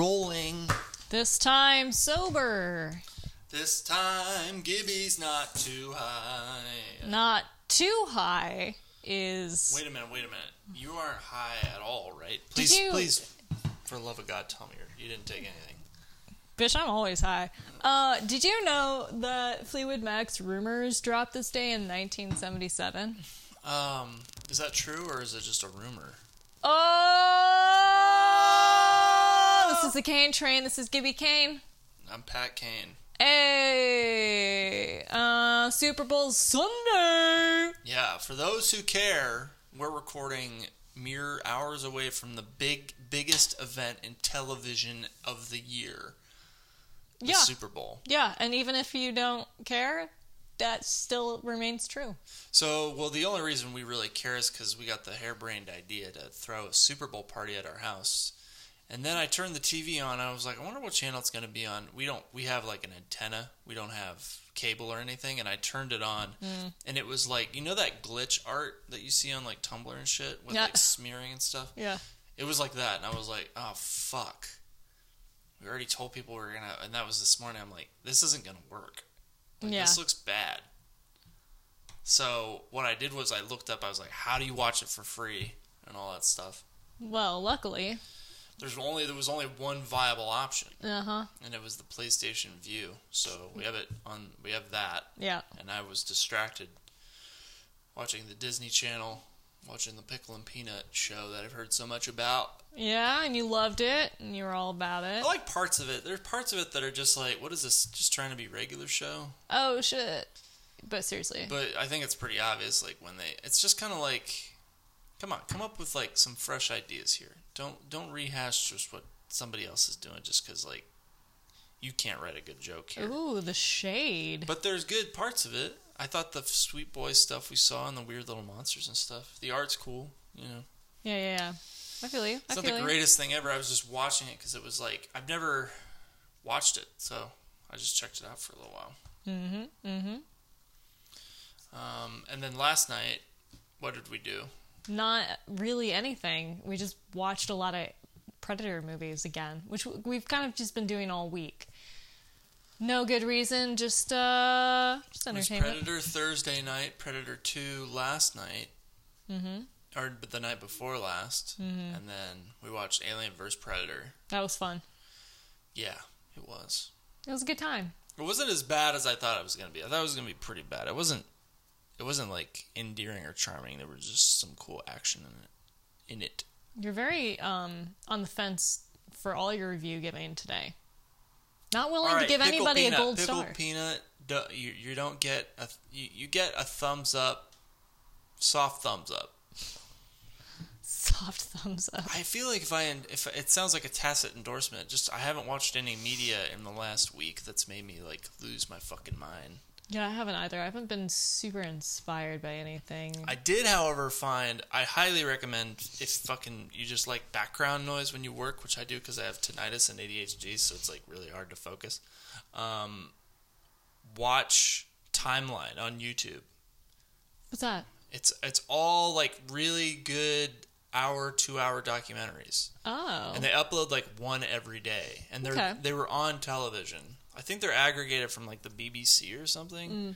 rolling. This time sober. This time, Gibby's not too high. Not too high is. Wait a minute, wait a minute. You aren't high at all, right? Please, you- please, for the love of God, tell me you didn't take anything. Bitch, I'm always high. Uh, did you know that Fleetwood Mac's Rumours dropped this day in 1977? Um, is that true or is it just a rumor? Oh! This is the Kane train. This is Gibby Kane. I'm Pat Kane. Hey! Uh, Super Bowl Sunday! Yeah, for those who care, we're recording mere hours away from the big, biggest event in television of the year, the Yeah. Super Bowl. Yeah, and even if you don't care, that still remains true. So, well, the only reason we really care is because we got the harebrained idea to throw a Super Bowl party at our house. And then I turned the TV on. And I was like, I wonder what channel it's going to be on. We don't. We have like an antenna. We don't have cable or anything. And I turned it on, mm. and it was like you know that glitch art that you see on like Tumblr and shit with Yeah. like smearing and stuff. Yeah. It was like that, and I was like, oh fuck. We already told people we are gonna, and that was this morning. I'm like, this isn't gonna work. Like, Yeah. This looks bad. So what I did was I looked up. I was like, how do you watch it for free and all that stuff. Well, luckily. There's only there was only one viable option, Uh huh. and it was the PlayStation Vue. So we have it on. We have that, Yeah. and I was distracted watching the Disney Channel, watching the Pickle and Peanut show that I've heard so much about. Yeah, and you loved it, and you were all about it. I like parts of it. There's parts of it that are just like, what is this? Just trying to be regular show? Oh shit! But seriously, But I think it's pretty obvious. Like when they, it's just kind of like, come on, come up with like some fresh ideas here. Don't don't rehash just what somebody else is doing just because like you can't write a good joke here. ooh, the shade. But there's good parts of it. I thought the Sweet Boy stuff we saw and the weird little monsters and stuff. The art's cool. You know, Yeah, yeah, yeah. I feel you. I it's not the you. greatest thing ever. I was just watching it because it was like I've never watched it, so I just checked it out for a little while. Mm-hmm. Mm-hmm. Um, and then last night, what did we do? Not really anything. We just watched a lot of Predator movies again, which we've kind of just been doing all week. No good reason, just uh, just entertainment. Predator Thursday night, Predator 2 last night, Mm-hmm. or but the night before last, Mhm. and then we watched Alien vs Predator. That was fun. Yeah, it was. It was a good time. It wasn't as bad as I thought it was gonna be. I thought it was gonna be pretty bad. It wasn't. It wasn't like endearing or charming. There was just some cool action in it. In it. You're very um, on the fence for all your review giving today. Not willing right, to give anybody peanut, a gold Pickle star. peanut. You, you don't get a you, you get a thumbs up, soft thumbs up. Soft thumbs up. I feel like if I if it sounds like a tacit endorsement, just I haven't watched any media in the last week that's made me like lose my fucking mind. Yeah, I haven't either. I haven't been super inspired by anything. I did, however, find I highly recommend if fucking you just like background noise when you work, which I do because I have tinnitus and ADHD, so it's like really hard to focus. Um, watch Timeline on YouTube. What's that? It's it's all like really good hour, two hour documentaries. Oh. and they upload like one every day and they're Okay. they were on television i think they're aggregated from like the bbc or something Mm.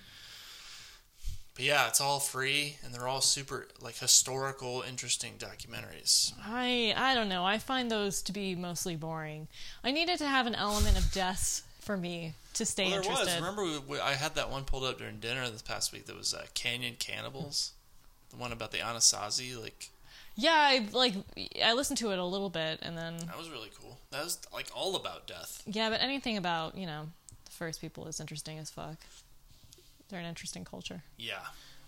but yeah it's all free and they're all super like historical interesting documentaries I I don't know. I find those to be mostly boring. I needed to have an element of death for me to stay well there interested. was remember we, we, i had that one pulled up during dinner this past week that was uh, canyon cannibals the one about the anasazi like Yeah, I like I listened to it a little bit and then that was really cool that was like all about death yeah, but anything about, you know, the first people is interesting as fuck. They're an interesting culture. yeah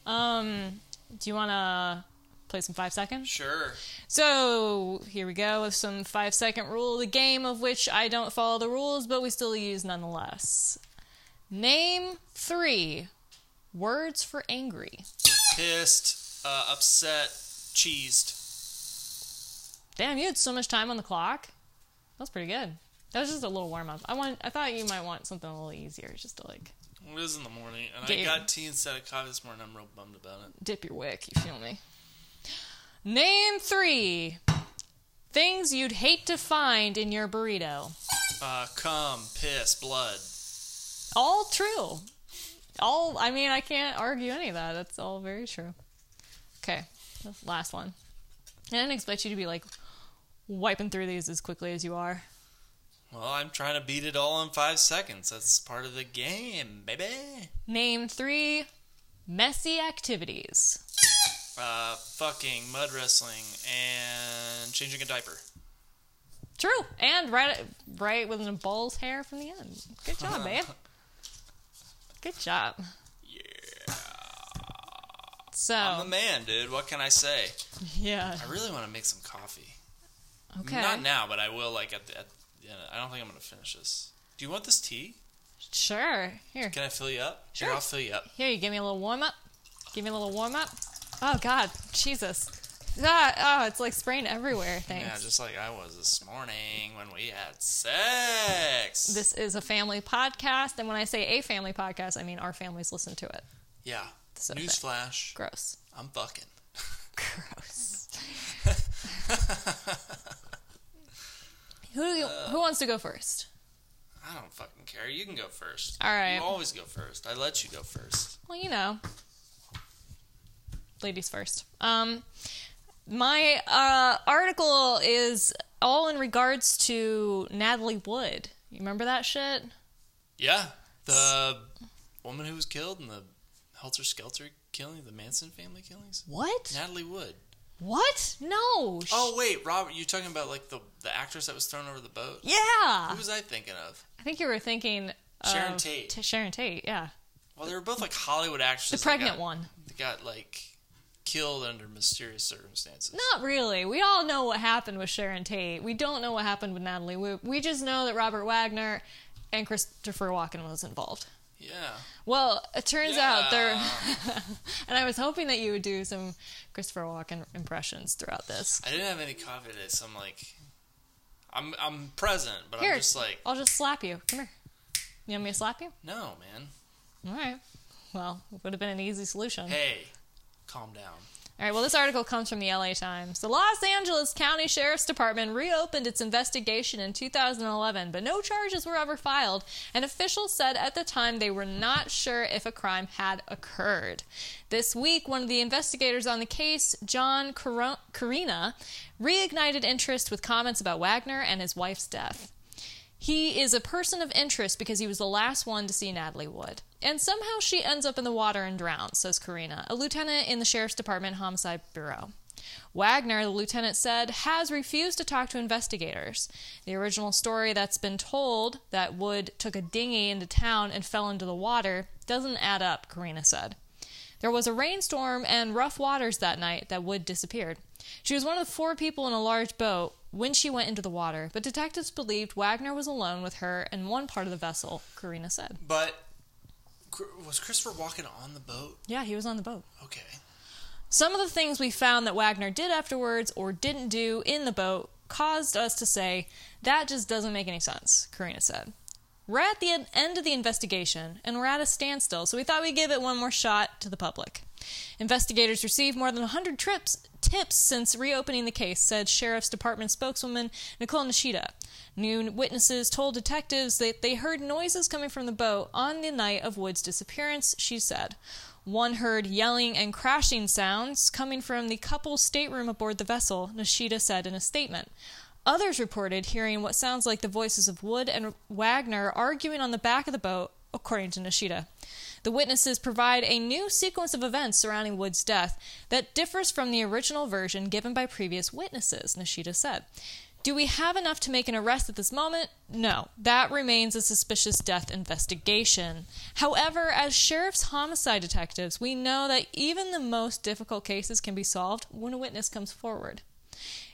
Um, do you want to play some 5 seconds? sure So, here we go with some 5 second rule the game of which I don't follow the rules, but we still use nonetheless. Name 3 words for angry. pissed uh, upset cheesed Damn, you had so much time on the clock. That was pretty good. That was just a little warm up. I want. I thought you might want something a little easier, just to like It is in the morning, and I got tea instead of coffee this morning. I'm real bummed about it. dip your wick. You feel me? Name three Things you'd hate to find in your burrito. Uh, cum, piss, blood. All true. All, I mean, I can't argue any of that. That's all very true. Okay, last one. I didn't expect you to be like wiping through these as quickly as you are. Well, I'm trying to beat it all in five seconds. That's part of the game, baby. Name three messy activities. Uh, fucking mud wrestling and changing a diaper. True, and right, right within a bull's hair from the end. Good job, babe. Good job. So, I'm the man, dude. What can I say? yeah, I really want to make some coffee. okay. Not now, but I will. Like at the, at the end. I don't think I'm gonna finish this. Do you want this tea? Sure. Here, Can I fill you up? Sure. Here, I'll fill you up. here. You give me a little warm up. Give me a little warm up. Oh God, Jesus. Ah, oh, it's like spraying everywhere. Thanks. Yeah, just like I was this morning when we had sex. this is a family podcast, and when I say a family podcast, I mean our families listen to it. yeah. Newsflash. Gross. I'm fucking. Gross. who you, who wants to go first? I don't fucking care. You can go first. All right. You always go first. I let you go first. Well, you know, ladies first. Um, my uh, article is all in regards to Natalie Wood. You remember that shit? Yeah. The woman who was killed in the Helter Skelter killing, the Manson family killings. What? Natalie Wood. What? No. Oh wait, Robert, you talking about like the the actress that was thrown over the boat? yeah. Who was I thinking of? I think you were thinking Sharon of Tate. T- Sharon Tate. Yeah, Well, they were both like Hollywood actresses. the pregnant that got, one. That got like killed under mysterious circumstances. Not really. We all know what happened with Sharon Tate. We don't know what happened with Natalie Wood. We just know that Robert Wagner and Christopher Walken was involved. Yeah. Well, it turns out there, Yeah. and I was hoping that you would do some Christopher Walken impressions throughout this. I didn't have any coffee today, so I'm like, I'm I'm present, but Here, I'm just like, I'll just slap you. Come here. You want me to slap you? no, man. All right. Well, it would have been an easy solution. Hey, calm down. All right, well, this article comes from the LA Times. The Los Angeles County Sheriff's Department reopened its investigation in 2011, but no charges were ever filed, and officials said at the time they were not sure if a crime had occurred. This week, one of the investigators on the case, John Corina, reignited interest with comments about Wagner and his wife's death. He is a person of interest because he was the last one to see Natalie Wood. And somehow she ends up in the water and drowns, says Corina, a lieutenant in the Sheriff's Department Homicide Bureau. Wagner, the lieutenant said, has refused to talk to investigators. The original story that's been told that Wood took a dinghy into town and fell into the water doesn't add up, Corina said. There was a rainstorm and rough waters that night that Wood disappeared. She was one of the four people in a large boat when she went into the water, but detectives believed Wagner was alone with her in one part of the vessel, Corina said. But was Christopher Walken on the boat? Yeah, he was on the boat. Okay. Some of the things we found that Wagner did afterwards or didn't do in the boat caused us to say, that just doesn't make any sense, Corina said. We're at the end of the investigation, and we're at a standstill, so we thought we'd give it one more shot to the public. Investigators received more than 100 trips, tips since reopening the case, said Sheriff's Department spokeswoman Nicole Nishida. New witnesses told detectives that they heard noises coming from the boat on the night of Wood's disappearance, she said. One heard yelling and crashing sounds coming from the couple's stateroom aboard the vessel, Nishida said in a statement. Others reported hearing what sounds like the voices of Wood and Wagner arguing on the back of the boat, according to Nishida. The witnesses provide a new sequence of events surrounding Wood's death that differs from the original version given by previous witnesses, Nishida said. Do we have enough to make an arrest at this moment? No. That remains a suspicious death investigation. However, as sheriff's homicide detectives, we know that even the most difficult cases can be solved when a witness comes forward.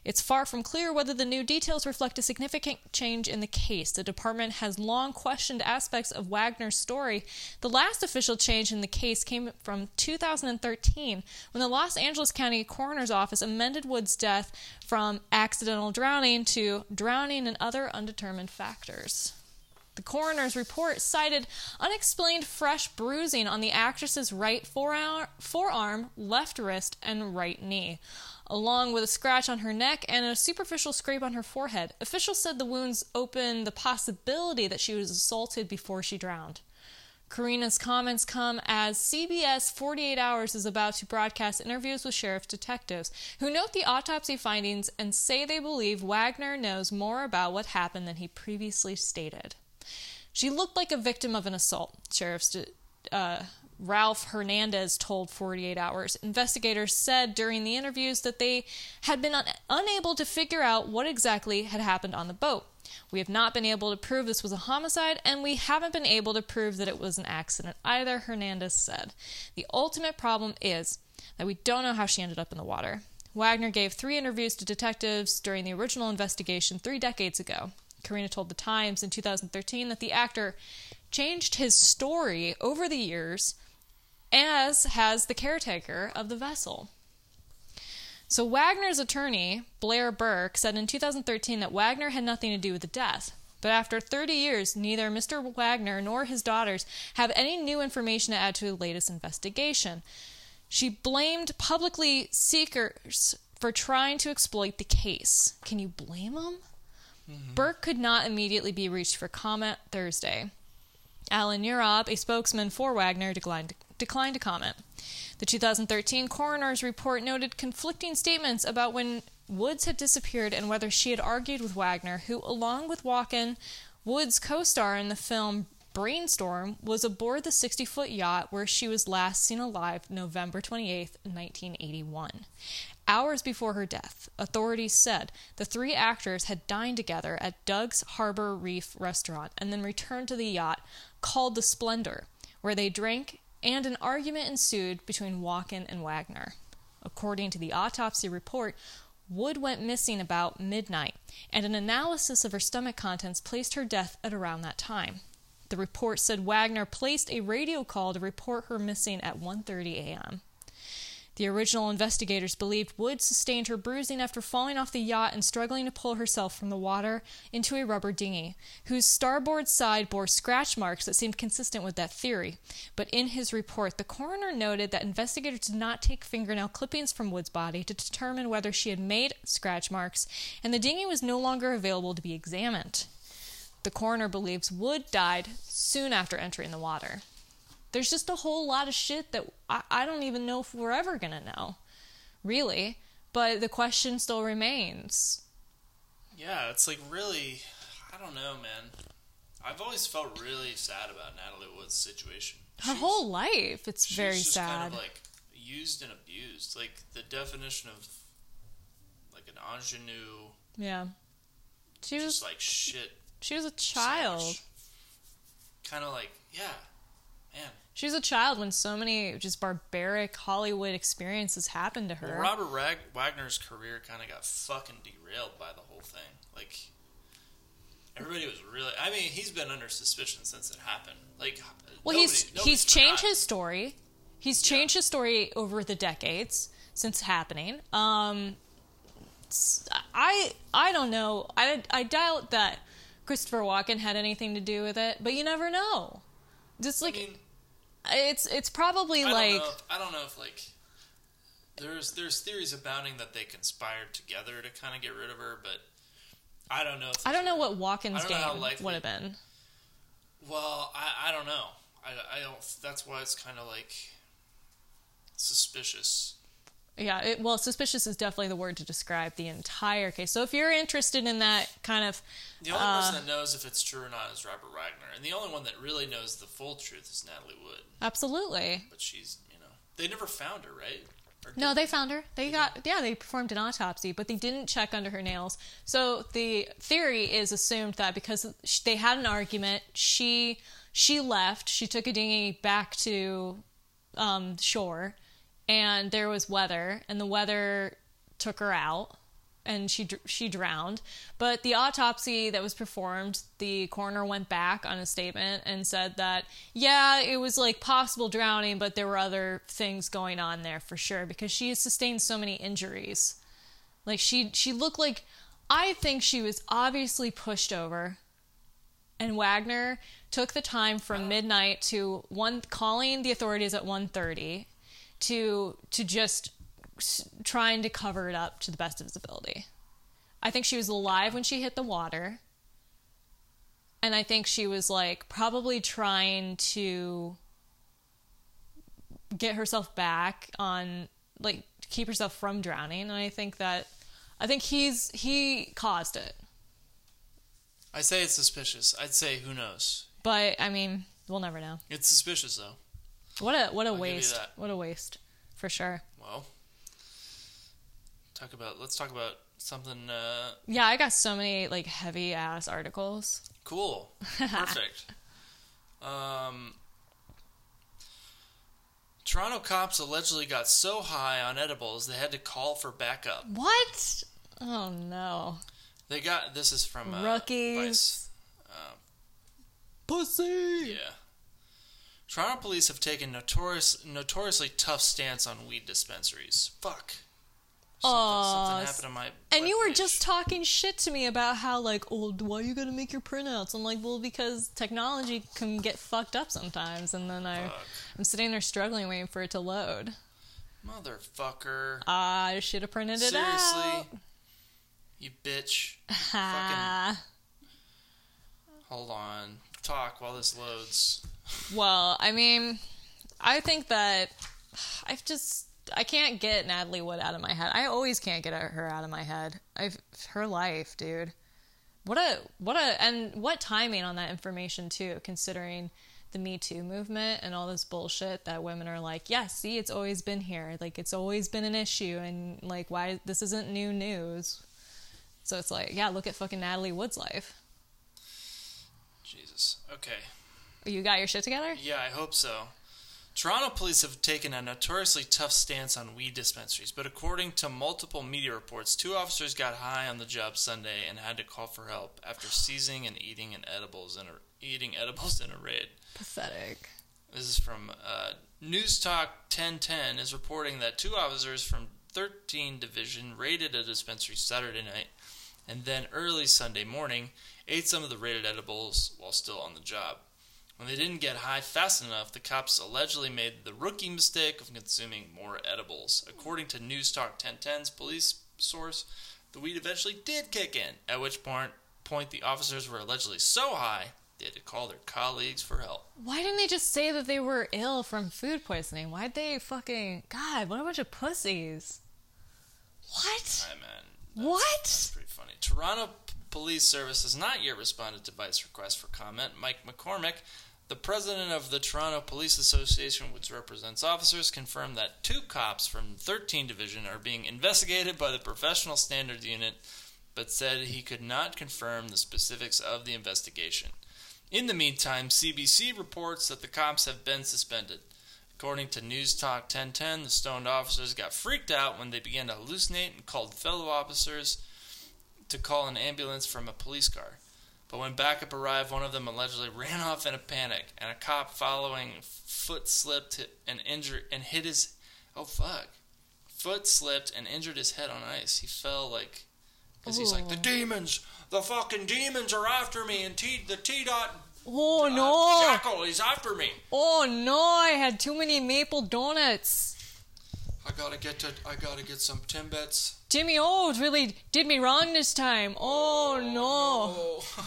It's far from clear whether the new details reflect a significant change in the case. The department has long questioned aspects of Wagner's story. The last official change in the case came from 2013 when the Los Angeles County Coroner's Office amended Wood's death from accidental drowning to drowning and other undetermined factors. The coroner's report cited unexplained fresh bruising on the actress's right forearm, left wrist, and right knee, along with a scratch on her neck and a superficial scrape on her forehead. Officials said the wounds open the possibility that she was assaulted before she drowned. Corina's comments come as CBS 48 Hours is about to broadcast interviews with sheriff detectives who note the autopsy findings and say they believe Wagner knows more about what happened than he previously stated. She looked like a victim of an assault, Sheriff uh, Ralph Hernandez told 48 Hours. Investigators said during the interviews that they had been un- unable to figure out what exactly had happened on the boat. We have not been able to prove this was a homicide, and we haven't been able to prove that it was an accident either, Hernandez said. The ultimate problem is that we don't know how she ended up in the water. Wagner gave three interviews to detectives during the original investigation three decades ago. Corina told The Times in 2013 that the actor changed his story over the years, as has the caretaker of the vessel. So Wagner's attorney, Blair Berk, said in 2013 that Wagner had nothing to do with the death. But after 30 years, neither Mr. Wagner nor his daughters have any new information to add to the latest investigation. She blamed publicly seekers for trying to exploit the case. Can you blame them? Mm-hmm. Burke could not immediately be reached for comment Thursday. Alan Nierob, a spokesman for Wagner, declined, declined to comment. The 2013 coroner's report noted conflicting statements about when Woods had disappeared and whether she had argued with Wagner, who, along with Walken, Woods' co star in the film Brainstorm, was aboard the 60 foot yacht where she was last seen alive November 28, 1981. Hours before her death, authorities said the three actors had dined together at Doug's Harbor Reef restaurant and then returned to the yacht called the Splendor, where they drank and an argument ensued between Walken and Wagner. According to the autopsy report, Wood went missing about midnight, and an analysis of her stomach contents placed her death at around that time. The report said Wagner placed a radio call to report her missing at 1:30 a.m. The original investigators believed Wood sustained her bruising after falling off the yacht and struggling to pull herself from the water into a rubber dinghy, whose starboard side bore scratch marks that seemed consistent with that theory. But in his report, the coroner noted that investigators did not take fingernail clippings from Wood's body to determine whether she had made scratch marks, and the dinghy was no longer available to be examined. The coroner believes Wood died soon after entering the water. There's just a whole lot of shit that I, I don't even know if we're ever going to know, really. But the question still remains. Yeah, it's like really, I don't know, man. I've always felt really sad about Natalie Wood's situation. Her she's, whole life, it's very sad. Kind of like used and abused. Like the definition of like an ingenue. Yeah. She was like shit. She was a child. Kind of like yeah, man. She was a child when so many just barbaric Hollywood experiences happened to her. Well, Robert Rag- Wagner's career kind of got fucking derailed by the whole thing. Like, everybody was really. I mean, he's been under suspicion since it happened. Like, well, nobody, he's he's changed his story. He's changed yeah. his story over the decades since happening. Um, I I don't know. I I doubt that Christopher Walken had anything to do with it, but you never know. Just like I mean, it's it's probably I like if, I don't know if like there's there's theories abounding that they conspired together to kind of get rid of her, but I don't know. I don't know what Walken's game would have been. Well, I, I don't know. I, I don't. That's why it's kind of like suspicious. Yeah, it, well, suspicious is definitely the word to describe the entire case. So if you're interested in that kind of. The only uh, person that knows if it's true or not is Robert Wagner. And the only one that really knows the full truth is Natalie Wood. Absolutely. But she's, you know. They never found her, right? No, they found her. They got yeah, they performed an autopsy, but they didn't check under her nails. So the theory is assumed that because they had an argument, she she left. She took a dinghy back to um, shore, and there was weather, and the weather took her out, and she she drowned. But the autopsy that was performed, the coroner went back on a statement and said that yeah, it was like possible drowning, but there were other things going on there for sure because she has sustained so many injuries. Like she she looked like I think she was obviously pushed over and Wagner took the time from midnight to one calling the authorities at 1:30 to to just trying to cover it up to the best of his ability. I think she was alive when she hit the water. And I think she was like probably trying to get herself back on like keep herself from drowning and I think that I think he's he caused it. I say it's suspicious. I'd say who knows. But I mean, we'll never know. It's suspicious though. What a what a give you waste. What a waste. For sure. Well, talk about. Let's talk about something uh, Yeah, I got so many like heavy ass articles. cool. Perfect. um, Toronto cops allegedly got so high on edibles they had to call for backup. What? Oh no. They got this is from uh, Rookies. Vice. Pussy. Yeah. Toronto police have taken notorious, notoriously tough stance on weed dispensaries. Fuck. Something, something happened to my. And you were just talking shit to me about how like, oh, why are you gotta make your printouts? I'm like, well, because technology can get fucked up sometimes, and then I, Fuck. I'm sitting there struggling, waiting for it to load. Motherfucker. Ah I should have printed it Seriously? out. You bitch. Ah. Hold on. Talk while this loads. Well, I mean, I think that I've just I can't get Natalie Wood out of my head. I always can't get her out of my head. I've her life, dude. What a what a and what timing on that information too, considering the Me Too movement and all this bullshit that women are like, yeah, see, it's always been here. Like it's always been an issue, and like why this isn't new news. So it's like, yeah, look at fucking Natalie Wood's life. Jesus. Okay. You got your shit together? Yeah, I hope so. Toronto police have taken a notoriously tough stance on weed dispensaries, but according to multiple media reports, two officers got high on the job Sunday and had to call for help after seizing and eating an edibles in a eating edibles in a raid. Pathetic. This is from uh, News Talk 1010 is reporting that two officers from 13 Division raided a dispensary Saturday night and then early Sunday morning ate some of the raided edibles while still on the job. When they didn't get high fast enough, the cops allegedly made the rookie mistake of consuming more edibles. According to News Talk 1010's police source, the weed eventually did kick in, at which point, point the officers were allegedly so high they had to call their colleagues for help. Why didn't they just say that they were ill from food poisoning? Why'd they fucking God? What a bunch of pussies! What? Hi, man. What? Pretty funny. Toronto Police Service has not yet responded to Vice request for comment. Mike McCormack, the president of the Toronto Police Association, which represents officers, confirmed that two cops from 13 Division are being investigated by the Professional Standards Unit, but said he could not confirm the specifics of the investigation. In the meantime, CBC reports that the cops have been suspended. According to News Talk 1010, the stoned officers got freaked out when they began to hallucinate and called fellow officers to call an ambulance from a police car. But when backup arrived, one of them allegedly ran off in a panic, and a cop following foot slipped and injured and hit his oh fuck, foot slipped and injured his head on ice. He fell like because he's like the demons, the fucking demons are after me, and T the T dot Oh uh, no! jackal is after me. Oh no! I had too many maple donuts. I gotta get to I gotta get some timbits. Jimmy Old really did me wrong this time. Oh no!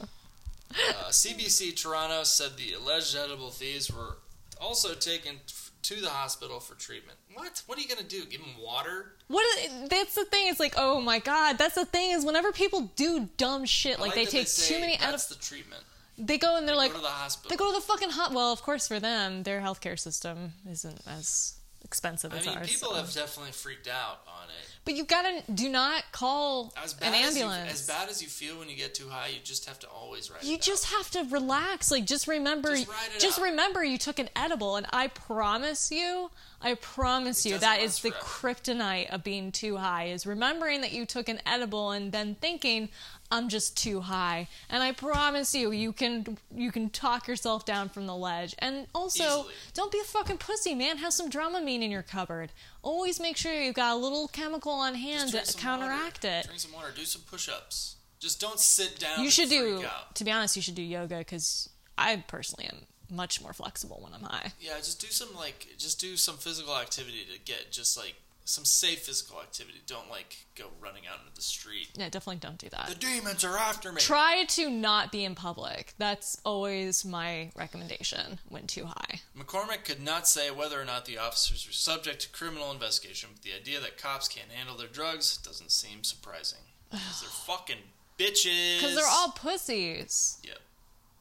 uh, CBC Toronto said the alleged edible thieves were also taken to the hospital for treatment. What? What are you gonna do? Give them water? What? Is, that's the thing. It's like, oh my god. That's the thing is, whenever people do dumb shit, I like, they take say too many out That's of, the treatment. they go and they're like, Go to the hospital. They go to the fucking hot. Well, of course, for them, their healthcare system isn't as expensive I as mean, ours. people so. have definitely freaked out on it. But you've gotta do not call As bad an as you, ambulance. as bad as you feel when you get too high, you just have to always ride. you just out. have to relax. Like, just remember. Just just remember you took an edible, and I promise you, I promise It you, that is the forever. kryptonite of being too high. Is remembering that you took an edible and then thinking, I'm just too high. And I promise you, you can you can talk yourself down from the ledge. And also, Easily. don't be a fucking pussy, man. Have some Dramamine in your cupboard. Always make sure you've got a little chemical on hand to counteract water. it. Drink some water. Do some push-ups. Just don't sit down. You and should do. out. To be honest, you should do yoga because I personally am much more flexible when I'm high. Yeah, just do some like just do some physical activity to get just like some safe physical activity. Don't like go running out into the street. Yeah, definitely don't do that. The demons are after me. Try to not be in public. That's always my recommendation when too high. McCormack could not say whether or not the officers were subject to criminal investigation, but the idea that cops can't handle their drugs doesn't seem surprising. 'Cause they're fucking bitches. Because they're all pussies. Yep.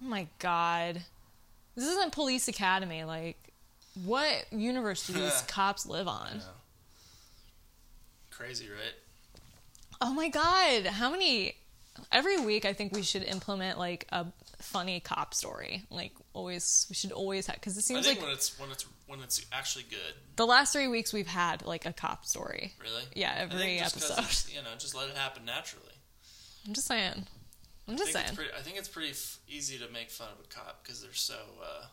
Oh my god. This isn't Police Academy. Like, what universe do these cops live on? Crazy, right? Oh my god. How many. Every week, I think we should implement, like, a funny cop story. Like, always. We should always have. Because it I seems think like when it's when it's when it's actually good, the last three weeks we've had, like, a cop story. really. Yeah, every think just 'cause episode. You know, just let it happen naturally. I'm just saying. I'm just it's saying. pretty, I think it's pretty f- easy to make fun of a cop because they're so uh,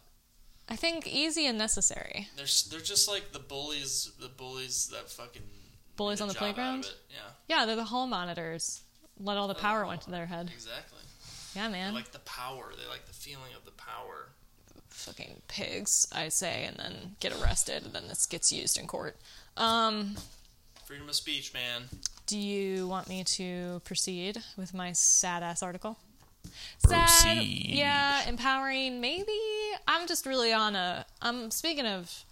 I think easy and necessary. they're they're just like the bullies, the bullies that fucking Bullies on the job out of playground? Yeah, Yeah, they're the hall monitors. Let all the power went to their head. exactly. Yeah, They man. like the power. They like the feeling of the power. Fucking pigs, I say, and then get arrested, and then this gets used in court. Um, Freedom of speech, man. do you want me to proceed with my sad ass article? Proceed. Sad, yeah, empowering. Maybe I'm just really on a. I'm speaking of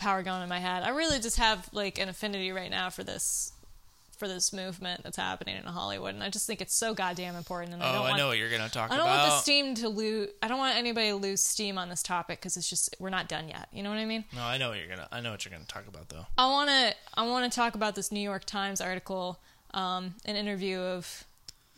power going in my head. I really just have like an affinity right now for this, for this movement that's happening in Hollywood, and I just think it's so goddamn important. And I Oh, don't I want, know what you're gonna talk I don't want the steam to lose. I don't want anybody to lose steam on this topic because it's just we're not done yet. You know what I mean? no, I know what you're gonna. I know what you're gonna talk about though. I want to I want to talk about this New York Times article, um, an interview of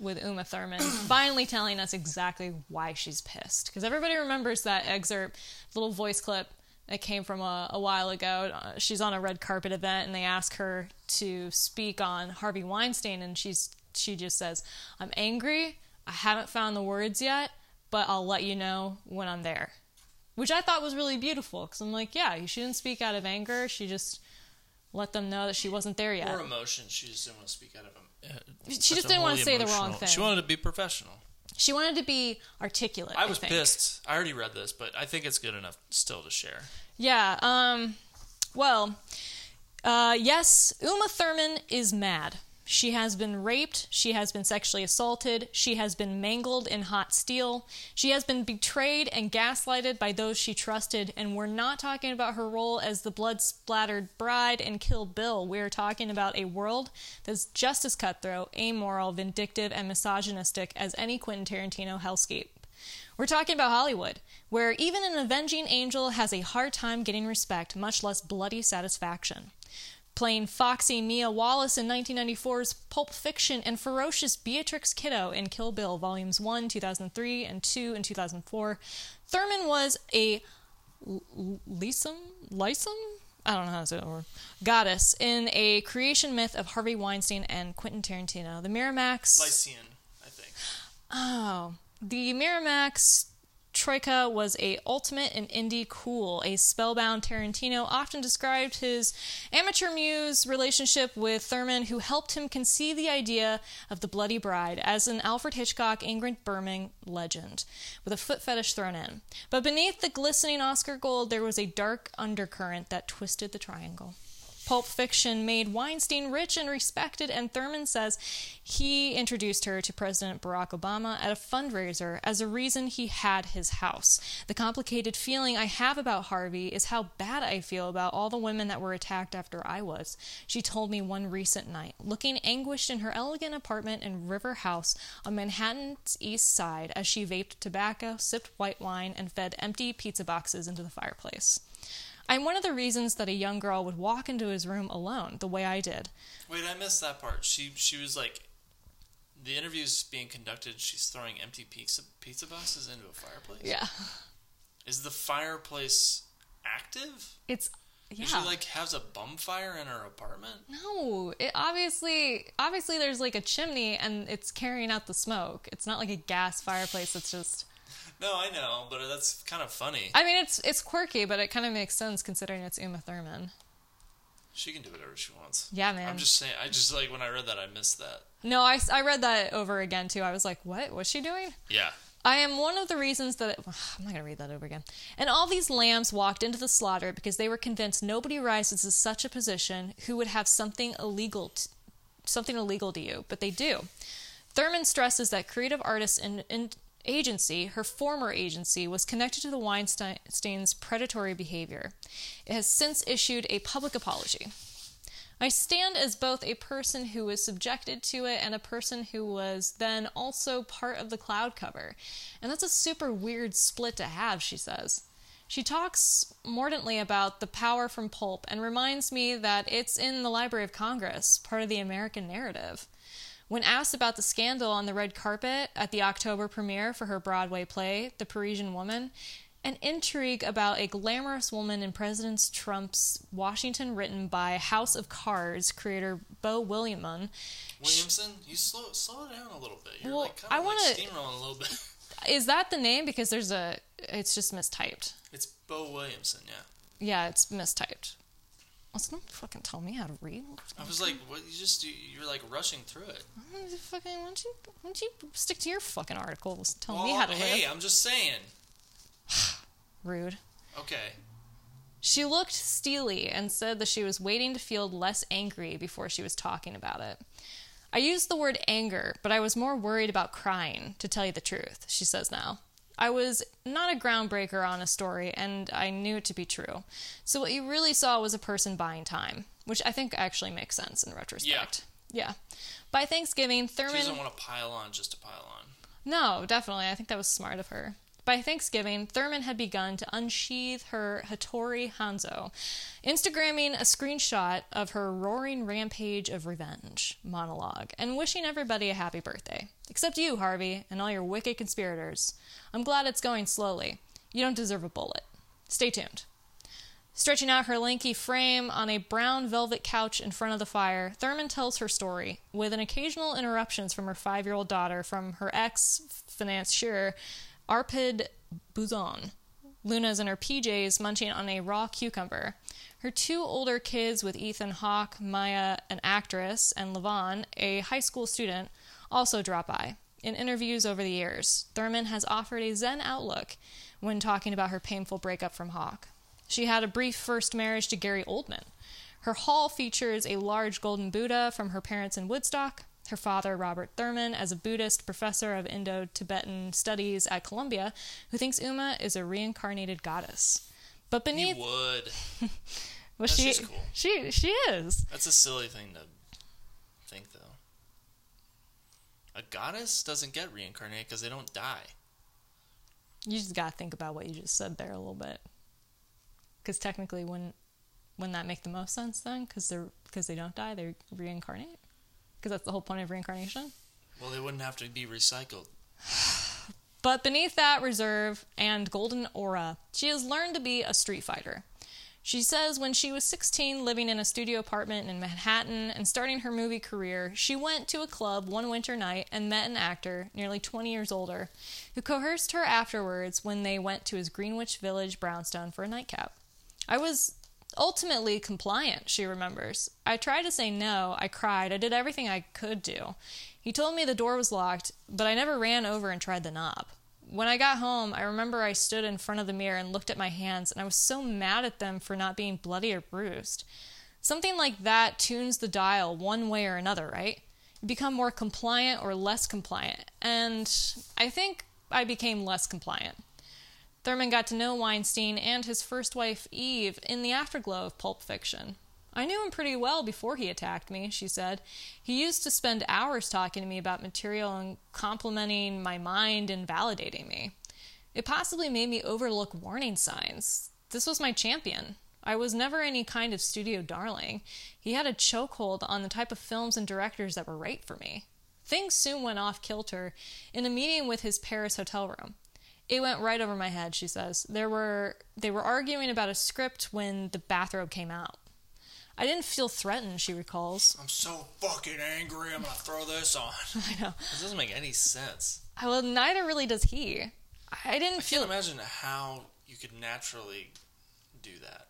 with Uma Thurman, finally telling us exactly why she's pissed. Because everybody remembers that excerpt, little voice clip that came from a, a while ago. Uh, she's on a red carpet event, and they ask her to speak on Harvey Weinstein, and she's she just says, "I'm angry. I haven't found the words yet, but I'll let you know when I'm there." Which I thought was really beautiful because I'm like, yeah, she didn't speak out of anger. She just let them know that she wasn't there yet. Or emotion. She just didn't want to speak out of them. She just didn't want to say the wrong thing. She wanted to be professional. She wanted to be articulate. I was think. pissed. I already read this, but I think it's good enough still to share. Yeah. Um. Well. Uh. Yes. Uma Thurman is mad. She has been raped. She has been sexually assaulted. She has been mangled in hot steel. She has been betrayed and gaslighted by those she trusted. And we're not talking about her role as the blood splattered bride in Kill Bill. We're talking about a world that's just as cutthroat, amoral, vindictive, and misogynistic as any Quentin Tarantino hellscape. We're talking about Hollywood, where even an avenging angel has a hard time getting respect, much less bloody satisfaction. Playing foxy Mia Wallace in 1994's Pulp Fiction and ferocious Beatrix Kiddo in Kill Bill Volumes 1, 2003, and 2 in 2004, Thurman was a Lysum? Lysum? I don't know how to say that word. Goddess in a creation myth of Harvey Weinstein and Quentin Tarantino. The Miramax. Lycian, I think. Oh, the Miramax Troika was a ultimate and indie cool. A spellbound Tarantino often described his amateur muse relationship with Thurman, who helped him conceive the idea of the Bloody Bride as an Alfred Hitchcock Ingrid Bergman legend, with a foot fetish thrown in. But beneath the glistening Oscar gold, there was a dark undercurrent that twisted the triangle. Pulp Fiction made Weinstein rich and respected, and Thurman says he introduced her to President Barack Obama at a fundraiser as a reason he had his house. The complicated feeling I have about Harvey is how bad I feel about all the women that were attacked after I was. She told me one recent night, looking anguished in her elegant apartment in River House on Manhattan's east side as she vaped tobacco, sipped white wine, and fed empty pizza boxes into the fireplace. I'm one of the reasons that a young girl would walk into his room alone, the way I did. Wait, I missed that part. She she was like, the interview's being conducted. She's throwing empty pizza pizza boxes into a fireplace. Yeah. Is the fireplace active? It's yeah. Is She like has a bum fire in her apartment. no, it obviously obviously there's like a chimney and it's carrying out the smoke. It's not like a gas fireplace. It's just No, I know, but that's kind of funny. I mean it's it's quirky, but it kind of makes sense considering it's Uma Thurman. She can do whatever she wants. Yeah, man. I'm just saying. I just like when I read that, I missed that. No, I, I read that over again too. I was like, what? was she doing? Yeah. I am one of the reasons that I'm not going to read that over again. And all these lambs walked into the slaughter because they were convinced nobody rises to such a position who would have something illegal, t- something illegal to you, but they do. Thurman stresses that creative artists in, in agency, her former agency, was connected to the Weinstein's predatory behavior. It has since issued a public apology. I stand as both a person who was subjected to it and a person who was then also part of the cloud cover. And that's a super weird split to have, she says. She talks mordantly about the power from pulp and reminds me that it's in the Library of Congress, part of the American narrative. When asked about the scandal on the red carpet at the October premiere for her Broadway play, The Parisian Woman, an intrigue about a glamorous woman in President Trump's Washington, written by House of Cards creator Beau Willimon. Williamson, you slow slow down a little bit. You're Well, like I wanna- like steamrolling a little bit. Is that the name? Because there's a, it's just mistyped. It's Bo Williamson, yeah. Yeah, it's mistyped. Let's not fucking tell me how to read. I was like, what? You just you- you're like rushing through it. Why don't you fucking, why don't you, why don't you stick to your fucking articles? Tell me how to hey, live. I'm just saying. Rude. Okay. She looked steely and said that she was waiting to feel less angry before she was talking about it. I used the word anger, but I was more worried about crying, to tell you the truth, she says now. I was not a groundbreaker on a story, and I knew it to be true. So what you really saw was a person buying time, which I think actually makes sense in retrospect. Yeah. By Thanksgiving, She Thurman. doesn't want to pile on just to pile on. No, definitely. I think that was smart of her. By Thanksgiving, Thurman had begun to unsheath her Hattori Hanzo, Instagramming a screenshot of her roaring rampage of revenge monologue and wishing everybody a happy birthday. Except you, Harvey, and all your wicked conspirators. I'm glad it's going slowly. You don't deserve a bullet. Stay tuned. Stretching out her lanky frame on a brown velvet couch in front of the fire, Thurman tells her story, with an occasional interruptions from her five year old daughter from her ex financier, Arpad Busson. Luna's in her PJs munching on a raw cucumber. Her two older kids, with Ethan Hawke, Maya, an actress, and Levon, a high school student, also drop by. In interviews over the years, Thurman has offered a Zen outlook when talking about her painful breakup from Hawke. She had a brief first marriage to Gary Oldman. Her hall features a large golden Buddha from her parents in Woodstock, her father, Robert Thurman, as a Buddhist professor of Indo Tibetan studies at Columbia, who thinks Uma is a reincarnated goddess. But He beneath, would. well, That's she, cool. she, she is. That's a silly thing to think, though. A goddess doesn't get reincarnated because they don't die. You just gotta think about what you just said there a little bit, because technically, wouldn't wouldn't that make the most sense then? Because they're because they don't die, they reincarnate. Because that's the whole point of reincarnation. Well, they wouldn't have to be recycled. But beneath that reserve and golden aura, she has learned to be a street fighter. She says when she was 16, living in a studio apartment in Manhattan and starting her movie career, she went to a club one winter night and met an actor, nearly 20 years older, who coerced her afterwards when they went to his Greenwich Village brownstone for a nightcap. I was ultimately compliant, she remembers. I tried to say no, I cried, I did everything I could do. He told me the door was locked, but I never ran over and tried the knob. When I got home, I remember I stood in front of the mirror and looked at my hands, and I was so mad at them for not being bloody or bruised. Something like that tunes the dial one way or another, right? You become more compliant or less compliant, and I think I became less compliant. Thurman got to know Weinstein and his first wife, Eve, in the afterglow of Pulp Fiction. I knew him pretty well before he attacked me, she said. He used to spend hours talking to me about material and complimenting my mind and validating me. It possibly made me overlook warning signs. This was my champion. I was never any kind of studio darling. He had a chokehold on the type of films and directors that were right for me. Things soon went off kilter in a meeting with his Paris hotel room. It went right over my head, she says. There were they were arguing about a script when the bathrobe came out. I didn't feel threatened, she recalls. I'm so fucking angry. I'm gonna throw this on. I know. This doesn't make any sense. Well, neither really does he. I didn't I feel. can't imagine how you could naturally do that.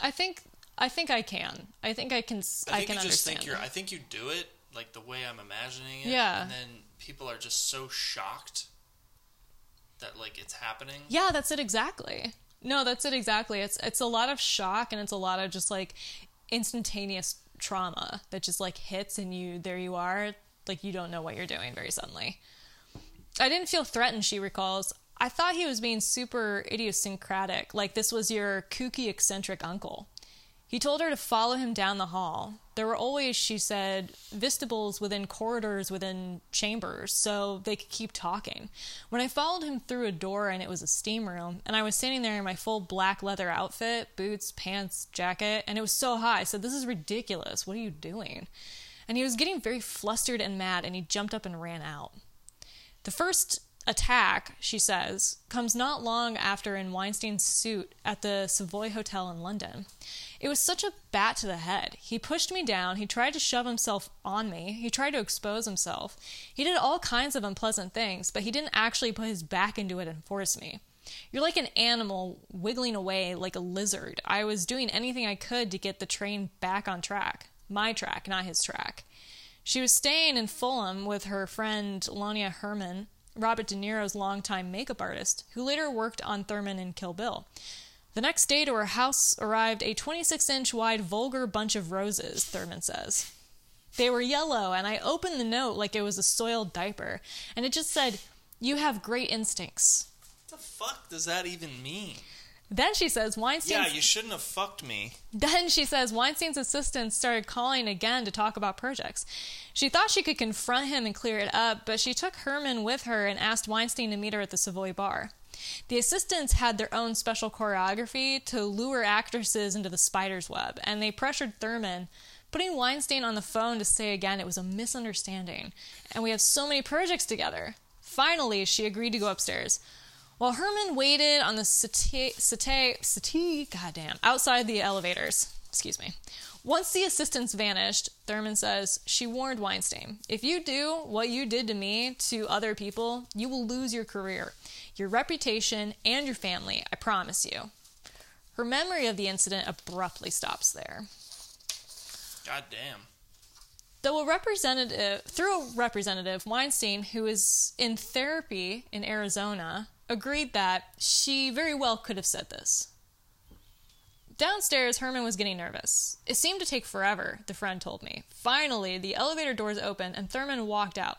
I think I think I can. I think I can. I, think can you just understand. think you're. that. I think you do it like the way I'm imagining it. Yeah. And then people are just so shocked that like it's happening. Yeah, that's it exactly. No, that's it exactly. It's it's a lot of shock and it's a lot of just like instantaneous trauma that just like hits and you there you are like you don't know what you're doing very suddenly. I didn't feel threatened, she recalls. I thought he was being super idiosyncratic, like this was your kooky eccentric uncle. He told her to follow him down the hall. There were always, she said, vestibules within corridors within chambers, so they could keep talking. When I followed him through a door and it was a steam room, and I was standing there in my full black leather outfit, boots, pants, jacket, and it was so hot, I said, This is ridiculous. What are you doing? And he was getting very flustered and mad, and he jumped up and ran out. The first attack, she says, comes not long after in Weinstein's suit at the Savoy Hotel in London. It was such a bat to the head. He pushed me down. He tried to shove himself on me. He tried to expose himself. He did all kinds of unpleasant things, but he didn't actually put his back into it and force me. You're like an animal wiggling away like a lizard. I was doing anything I could to get the train back on track. My track, not his track. She was staying in Fulham with her friend Ilona Herman, Robert De Niro's longtime makeup artist, who later worked on Thurman in Kill Bill. The next day to her house arrived a 26 inch wide vulgar bunch of roses, Thurman says. They were yellow, and I opened the note like it was a soiled diaper, and it just said, You have great instincts. What the fuck does that even mean? Then she says Weinstein's Yeah, you shouldn't have fucked me. Then she says Weinstein's assistants started calling again to talk about projects. She thought she could confront him and clear it up, but she took Herman with her and asked Weinstein to meet her at the Savoy bar. The assistants had their own special choreography to lure actresses into the spider's web, and they pressured Thurman, putting Weinstein on the phone to say again it was a misunderstanding, and we have so many projects together. Finally, she agreed to go upstairs. While Herman waited on the settee, settee, settee, goddamn, outside the elevators, excuse me. Once the assistants vanished, Thurman says, she warned Weinstein, if you do what you did to me to other people, you will lose your career, your reputation, and your family, I promise you. Her memory of the incident abruptly stops there. God damn. Though a representative, through a representative, Weinstein, who is in therapy in Arizona, agreed that she very well could have said this. Downstairs, Herman was getting nervous. It seemed to take forever, the friend told me. Finally, the elevator doors opened and Thurman walked out.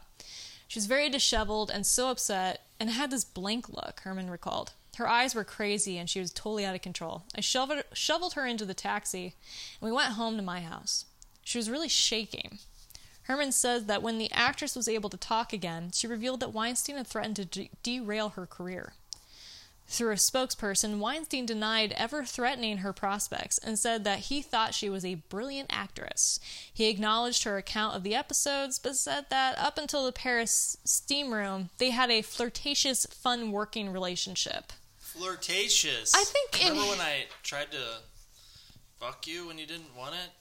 She was very disheveled and so upset and had this blank look, Herman recalled. Her eyes were crazy and she was totally out of control. I shoveled, shoveled her into the taxi and we went home to my house. She was really shaking. Herman says that when the actress was able to talk again, she revealed that Weinstein had threatened to de- derail her career. Through a spokesperson, Weinstein denied ever threatening her prospects and said that he thought she was a brilliant actress. He acknowledged her account of the episodes, but said that up until the Paris steam room, they had a flirtatious, fun working relationship. Flirtatious. I think in- Remember when I tried to fuck you when you didn't want it?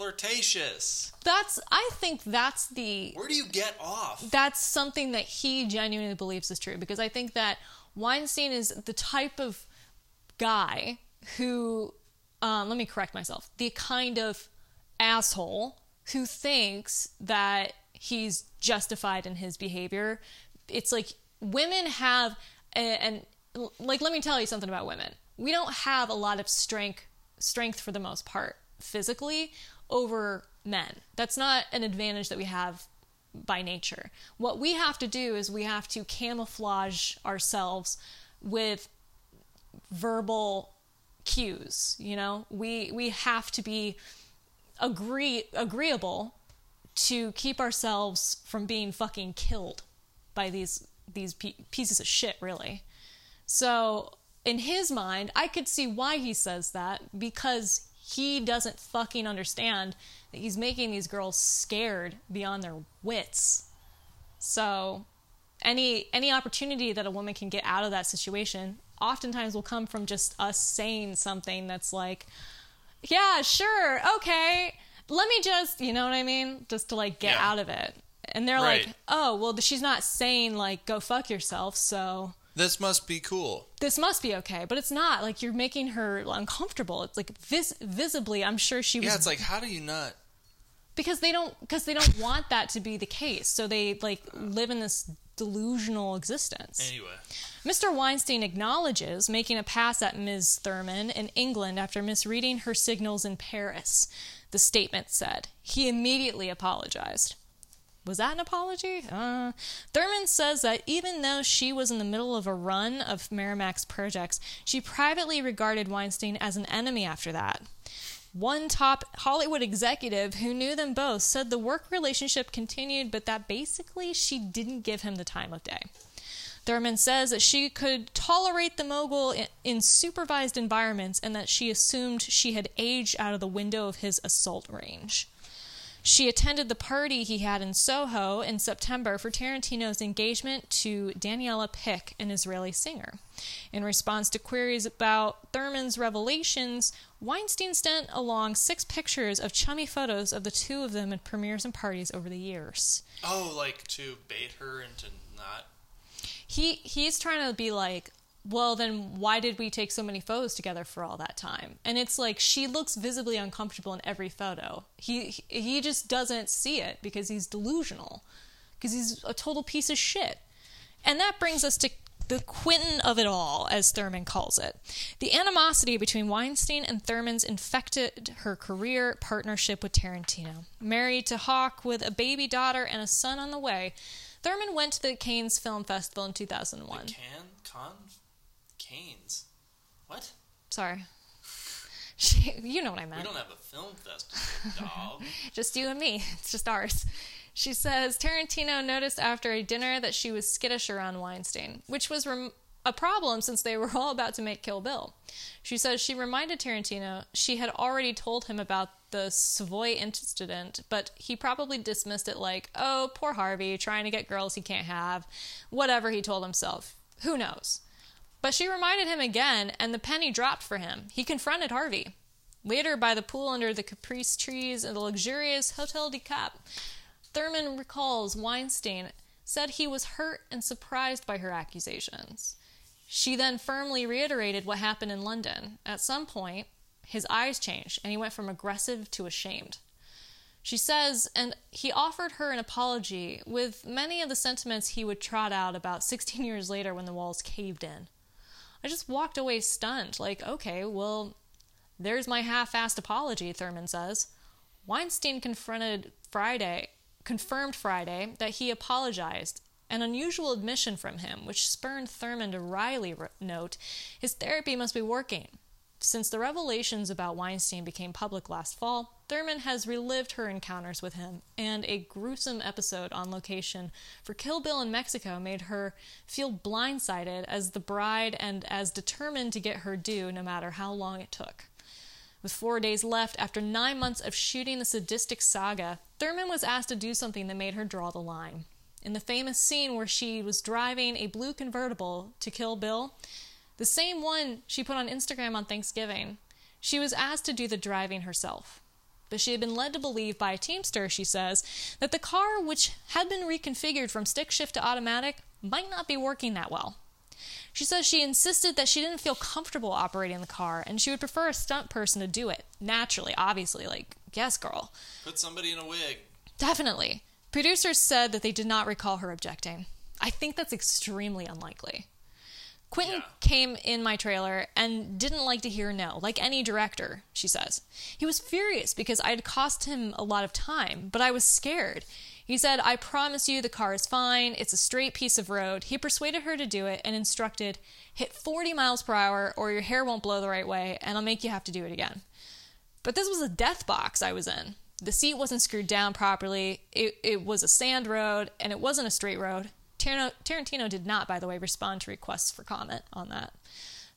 Flirtatious. That's, I think that's the Where do you get off? that's something that he genuinely believes is true because I think that Weinstein is the type of guy who, um, let me correct myself, the kind of asshole who thinks that he's justified in his behavior. It's like women have, and like, let me tell you something about women. We don't have a lot of strength, strength for the most part, physically over men. That's not an advantage that we have by nature. What we have to do is we have to camouflage ourselves with verbal cues, you know? We we have to be agree agreeable to keep ourselves from being fucking killed by these these pieces of shit, really. So, in his mind, I could see why he says that because he doesn't fucking understand that he's making these girls scared beyond their wits. So, any any opportunity that a woman can get out of that situation oftentimes will come from just us saying something that's like, "Yeah, sure. Okay. Let me just, you know what I mean? Just to like get Yeah. out of it." And they're Right. like, "Oh, well, she's not saying like go fuck yourself, so This must be cool. this must be okay, but it's not. Like you're making her uncomfortable. It's like vis- visibly, I'm sure she was Yeah, it's like how do you not? because they don't because they don't want that to be the case. So they like live in this delusional existence. Anyway, Mr. Weinstein acknowledges making a pass at Ms. Thurman in England after misreading her signals in Paris. The statement said he immediately apologized. Was that an apology? Uh, Thurman says that even though she was in the middle of a run of Miramax projects, she privately regarded Weinstein as an enemy after that. One top Hollywood executive who knew them both said the work relationship continued, but that basically she didn't give him the time of day. Thurman says that she could tolerate the mogul in, in supervised environments and that she assumed she had aged out of the window of his assault range. She attended the party he had in Soho in September for Tarantino's engagement to Daniela Pick, an Israeli singer. In response to queries about Thurman's revelations, Weinstein sent along six pictures of chummy photos of the two of them at premieres and parties over the years. oh, like to bait her into not. He he's trying to be like, well, then why did we take so many photos together for all that time? And it's like she looks visibly uncomfortable in every photo. He he just doesn't see it because he's delusional, because he's a total piece of shit. And that brings us to the Quentin of it all, as Thurman calls it. The animosity between Weinstein and Thurman's infected her career partnership with Tarantino. Married to Hawke with a baby daughter and a son on the way, Thurman went to the Cannes Film Festival in 2001. Can con canes. What? Sorry. She, you know what I meant. We don't have a film festival, dog. Just you and me. It's just ours. She says Tarantino noticed after a dinner that she was skittish around Weinstein, which was rem- a problem since they were all about to make Kill Bill. She says she reminded Tarantino she had already told him about the Savoy incident, but he probably dismissed it like, oh, poor Harvey, trying to get girls he can't have. Whatever he told himself. Who knows? But she reminded him again, and the penny dropped for him. He confronted Harvey. Later, by the pool under the caprice trees in the luxurious Hotel du Cap, Thurman recalls Weinstein said he was hurt and surprised by her accusations. She then firmly reiterated what happened in London. At some point, his eyes changed and he went from aggressive to ashamed. She says, and he offered her an apology with many of the sentiments he would trot out about 16 years later when the walls caved in. I just walked away stunned, like, okay, well, there's my half assed apology, Thurman says. Weinstein confronted Friday, confirmed Friday that he apologized, an unusual admission from him, which spurned Thurman to wryly note his therapy must be working. Since the revelations about Weinstein became public last fall, Thurman has relived her encounters with him, and a gruesome episode on location for Kill Bill in Mexico made her feel blindsided as the bride and as determined to get her due no matter how long it took. With four days left after nine months of shooting the sadistic saga, Thurman was asked to do something that made her draw the line. In the famous scene where she was driving a blue convertible to kill Bill, the same one she put on Instagram on Thanksgiving, she was asked to do the driving herself. But she had been led to believe by a Teamster, she says, that the car, which had been reconfigured from stick shift to automatic, might not be working that well. She says she insisted that she didn't feel comfortable operating the car and she would prefer a stunt person to do it. Naturally, obviously, like, yes, girl. Put somebody in a wig. Definitely. Producers said that they did not recall her objecting. I think that's extremely unlikely. Quentin Yeah. came in my trailer and didn't like to hear no, like any director, she says. He was furious because I had cost him a lot of time, but I was scared. He said, I promise you the car is fine, it's a straight piece of road. He persuaded her to do it and instructed, hit 40 miles per hour or your hair won't blow the right way and I'll make you have to do it again. But this was a death box I was in. The seat wasn't screwed down properly. It, it was a sand road, and it wasn't a straight road. Tarantino, did not, by the way, respond to requests for comment on that.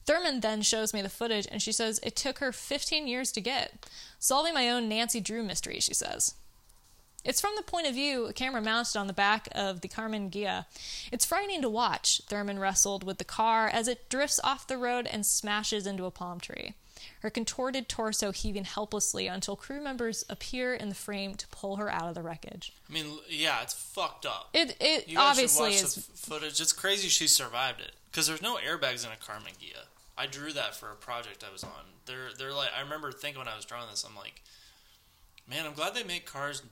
Thurman then shows me the footage, and she says it took her 15 years to get. Solving my own Nancy Drew mystery, she says. It's from the point of view, a camera mounted on the back of the Karmann Ghia. It's frightening to watch. Thurman wrestled with the car as it drifts off the road and smashes into a palm tree. Her contorted torso heaving helplessly until crew members appear in the frame to pull her out of the wreckage. I mean, yeah, it's fucked up. It it You obviously is footage. It's crazy she survived it because there's no airbags in a Karmann Ghia. I drew that for a project I was on. They're they're like I remember thinking when I was drawing this, I'm like, man, I'm glad they make cars.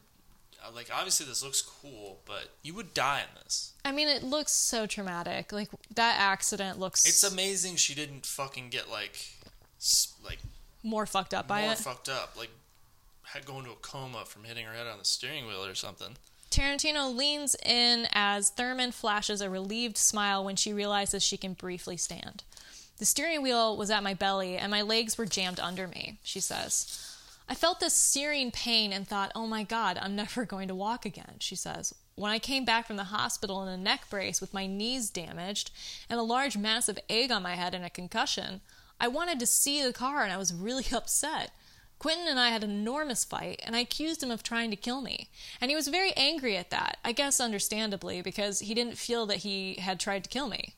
uh, Like obviously this looks cool, but you would die in this. I mean it looks so traumatic. Like that accident looks It's amazing she didn't fucking get like like more fucked up by more it. fucked up, like had go into a coma from hitting her head on the steering wheel or something. Tarantino leans in as Thurman flashes a relieved smile when she realizes she can briefly stand. The steering wheel was at my belly and my legs were jammed under me, she says. I felt this searing pain and thought, oh my god, I'm never going to walk again, she says. When I came back from the hospital in a neck brace with my knees damaged and a large mass of egg on my head and a concussion, I wanted to see the car and I was really upset. Quentin and I had an enormous fight, and I accused him of trying to kill me. And he was very angry at that, I guess understandably, because he didn't feel that he had tried to kill me.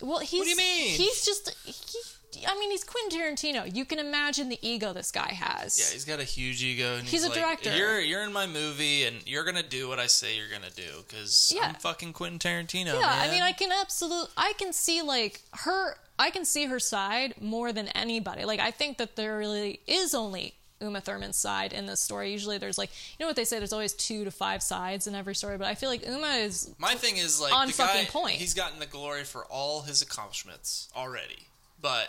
Well, he's. do you mean? He's just. He, I mean, he's Quentin Tarantino. You can imagine the ego this guy has. Yeah, he's got a huge ego. And He's a like, director. You're you're in my movie, and you're gonna do what I say you're gonna do because Yeah. I'm fucking Quentin Tarantino. Yeah, I mean, I can absolutely, I can see like her, I can see her side more than anybody. Like, I think that there really is only Uma Thurman's side in this story. Usually, there's like, you know what they say? There's always two to five sides in every story, but I feel like Uma is My thing is like On the fucking guy, point. He's gotten the glory for all his accomplishments already, but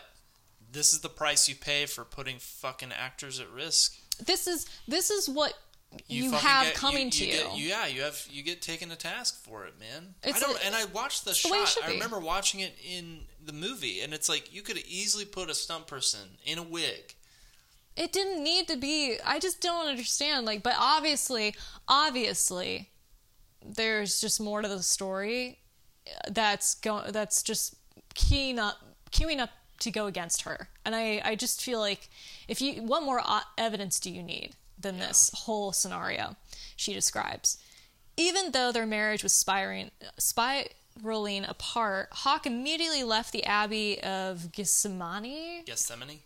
this is the price you pay for putting fucking actors at risk. this is this is what you, fucking have get- coming to you. Get, yeah, you have you get taken to task for it, man. It's I don't, a- and I watched the the shot. I remember watching it in the movie, and it's like you could easily put a stunt person in a wig. it didn't need to be i just don't understand like but obviously obviously there's just more to the story uh, that's going that's just keying up queuing up to go against her and i i just feel like if you what more evidence do you need than this whole scenario she describes even though their marriage was spiraling, spiraling apart, Hawke immediately left the Abbey of Gethsemani Gethsemani.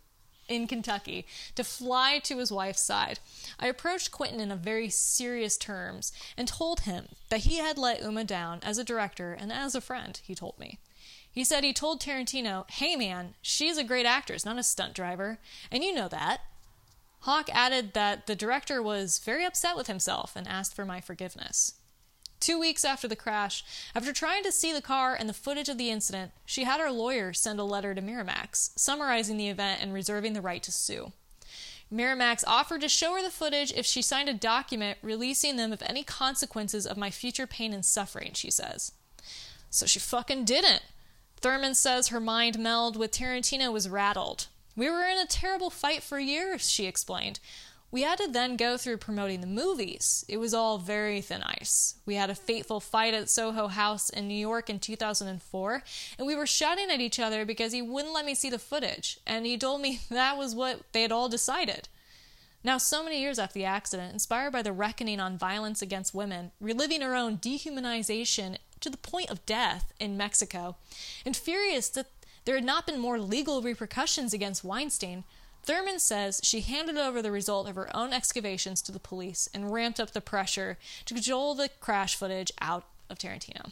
in Kentucky to fly to his wife's side. I approached Quentin in a very serious terms and told him that he had let Uma down as a director and as a friend, he told me. He said he told Tarantino, Hey man, she's a great actress, not a stunt driver, and you know that. Hawke added that the director was very upset with himself and asked for my forgiveness. Two weeks after the crash, after trying to see the car and the footage of the incident, she had her lawyer send a letter to Miramax summarizing the event and reserving the right to sue. Miramax offered to show her the footage if she signed a document releasing them of any consequences of my future pain and suffering, she says. So she fucking didn't. Thurman says her mind meld with Tarantino was rattled. We were in a terrible fight for years, she explained. We had to then go through promoting the movies. It was all very thin ice. We had a fateful fight at Soho House in New York in 2004, and we were shouting at each other because he wouldn't let me see the footage, and he told me that was what they had all decided. Now, so many years after the accident, inspired by the reckoning on violence against women, reliving her own dehumanization to the point of death in Mexico, and furious that there had not been more legal repercussions against Weinstein, Thurman says she handed over the result of her own excavations to the police and ramped up the pressure to cajole the crash footage out of Tarantino.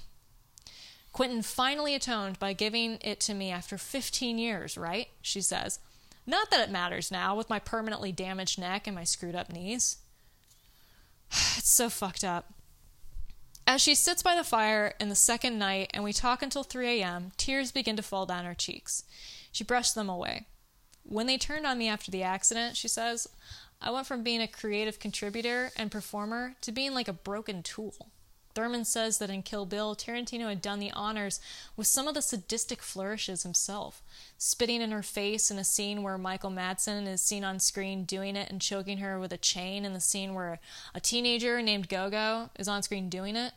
Quentin finally atoned by giving it to me after 15 years, right? She says. Not that it matters now with my permanently damaged neck and my screwed up knees. It's so fucked up. As she sits by the fire in the second night and we talk until 3 a.m., tears begin to fall down her cheeks. She brushed them away. When they turned on me after the accident, she says, I went from being a creative contributor and performer to being like a broken tool. Thurman says that in Kill Bill, Tarantino had done the honors with some of the sadistic flourishes himself, spitting in her face in a scene where Michael Madsen is seen on screen doing it and choking her with a chain in the scene where a teenager named Gogo is on screen doing it.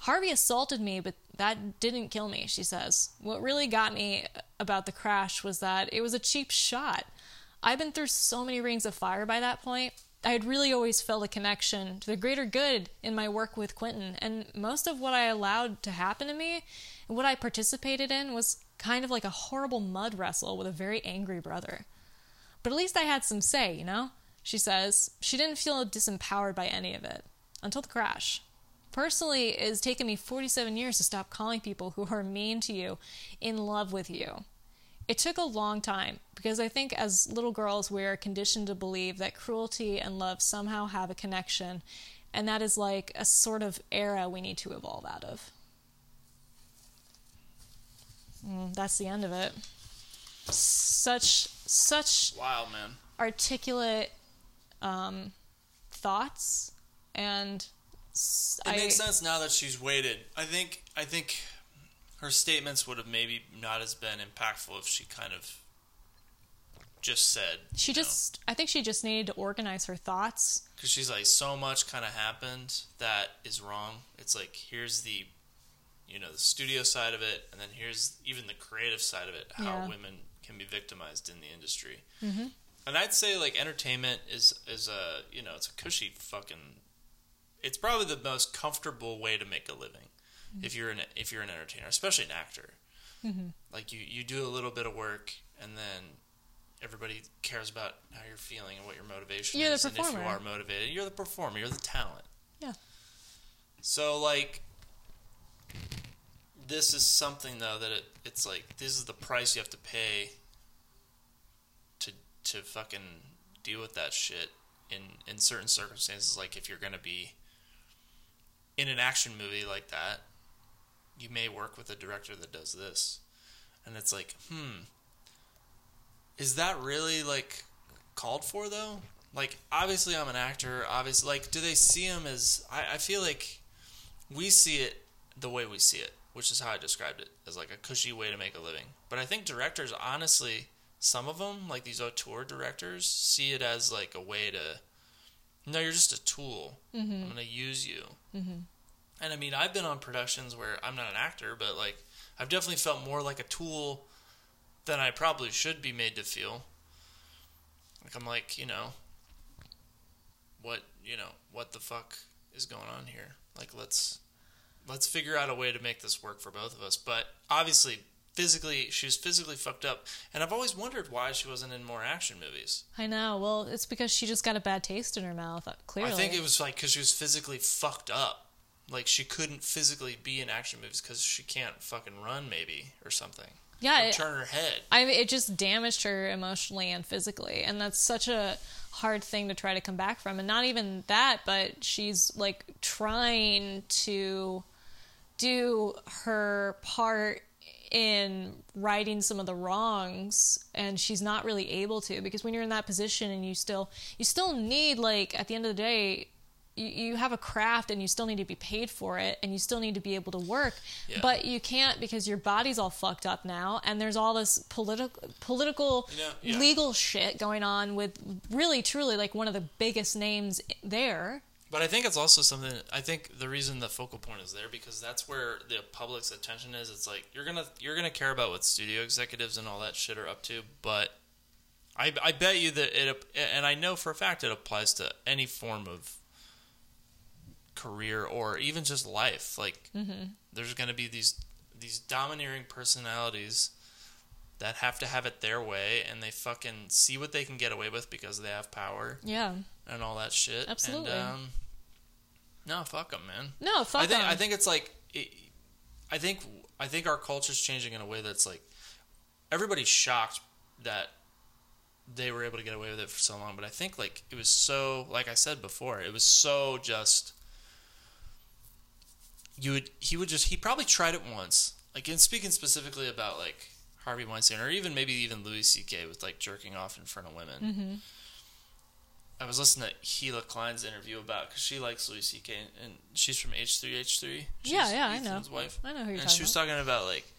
Harvey assaulted me, but that didn't kill me, she says. What really got me about the crash was that it was a cheap shot. I'd been through so many rings of fire by that point. I had really always felt a connection to the greater good in my work with Quentin, and most of what I allowed to happen to me and what I participated in was kind of like a horrible mud wrestle with a very angry brother. But at least I had some say, you know? She says she didn't feel disempowered by any of it until the crash. Personally, it has taken me 47 years to stop calling people who are mean to you in love with you. It took a long time because I think as little girls we are conditioned to believe that cruelty and love somehow have a connection, and that is like a sort of era we need to evolve out of. Mm, that's the end of it. Such such Wow, man. articulate um, thoughts, and s- It I makes sense now that she's waited. I think I think her statements would have maybe not as been impactful if she kind of just said she just I think she just needed to organize her thoughts. because she's like so much kind of happened that is wrong. It's like here's the you know the studio side of it, and then here's even the creative side of it. How Yeah. women can be victimized in the industry. Mm-hmm. And I'd say like entertainment is is a you know it's a cushy fucking. It's probably the most comfortable way to make a living if you're an if you're an entertainer, especially an actor. Mhm. Like you you do a little bit of work and then everybody cares about how you're feeling and what your motivation You're the is. And if you are motivated, you're the performer. You're the talent. Yeah. So like. This is something though that it, it's like this is the price you have to pay to to fucking deal with that shit in in certain circumstances like if you're going to be in an action movie like that you may work with a director that does this. And it's like hmm is that really like called for though? Like obviously i'm an actor. Obviously like do they see him as i, I feel like we see it the way we see it which is how i described it as like a cushy way to make a living. But i think directors honestly some of them like these auteur directors see it as like a way to no you're just a tool. I'm gonna use you. Mm-hmm. And i mean i've been on productions where i'm not an actor but like i've definitely felt more like a tool than i probably should be made to feel. Like i'm like you know what you know what the fuck is going on here? Like let's let's figure out a way to make this work for both of us. But obviously physically she was physically fucked up. And i've always wondered why she wasn't in more action movies. I know. Well, it's because she just got a bad taste in her mouth. uh, Clearly, i think it was like because she was physically fucked up like she couldn't physically be in action movies because she can't fucking run maybe or something Yeah, it- turn her head I mean, it just damaged her emotionally and physically, and that's such a hard thing to try to come back from. And not even that, but she's like trying to do her part in righting some of the wrongs and she's not really able to because when you're in that position and you still you still need like at the end of the day you, you have a craft and you still need to be paid for it and you still need to be able to work Yeah. but you can't because your body's all fucked up now and there's all this political political You know, yeah. legal shit going on with really truly like one of the biggest names there But I think it's also something. I think the reason the focal point is there because that's where the public's attention is. It's like you're gonna you're gonna care about what studio executives and all that shit are up to, but I I bet you that it and I know for a fact it applies to any form of career or even just life. Like there's gonna be these these domineering personalities that have to have it their way and they fucking see what they can get away with because they have power yeah and all that shit. Absolutely. And, um, no, fuck them, man. no fuck I think 'em. I think it's like it, I think I think our culture's changing in a way that's like everybody's shocked that they were able to get away with it for so long, but I think like it was so like I said before, it was so just you would he would just he probably tried it once. Like in speaking specifically about like Harvey Weinstein or even maybe even Louis C.K. with like jerking off in front of women. Mm-hmm. I was listening to Hila Klein's interview about because she likes Louis C.K. and she's from H three H three. Yeah, yeah, I know. Ethan's wife. I know who you're and she was about. talking about like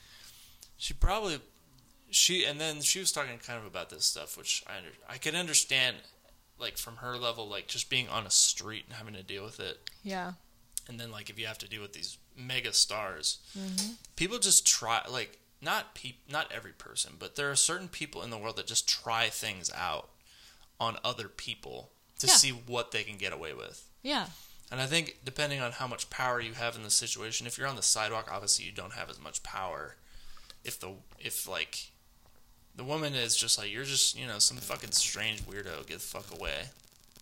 she probably she and then she was talking kind of about this stuff, which I under, I could understand like from her level, like just being on a street and having to deal with it, yeah and then like if you have to deal with these mega stars, Mm-hmm. people just try like not peop, not every person, but there are certain people in the world that just try things out on other people to Yeah. see what they can get away with. yeah And I think depending on how much power you have in the situation, if you're on the sidewalk, obviously you don't have as much power if the if like the woman is just like you're just you know some fucking strange weirdo, get the fuck away,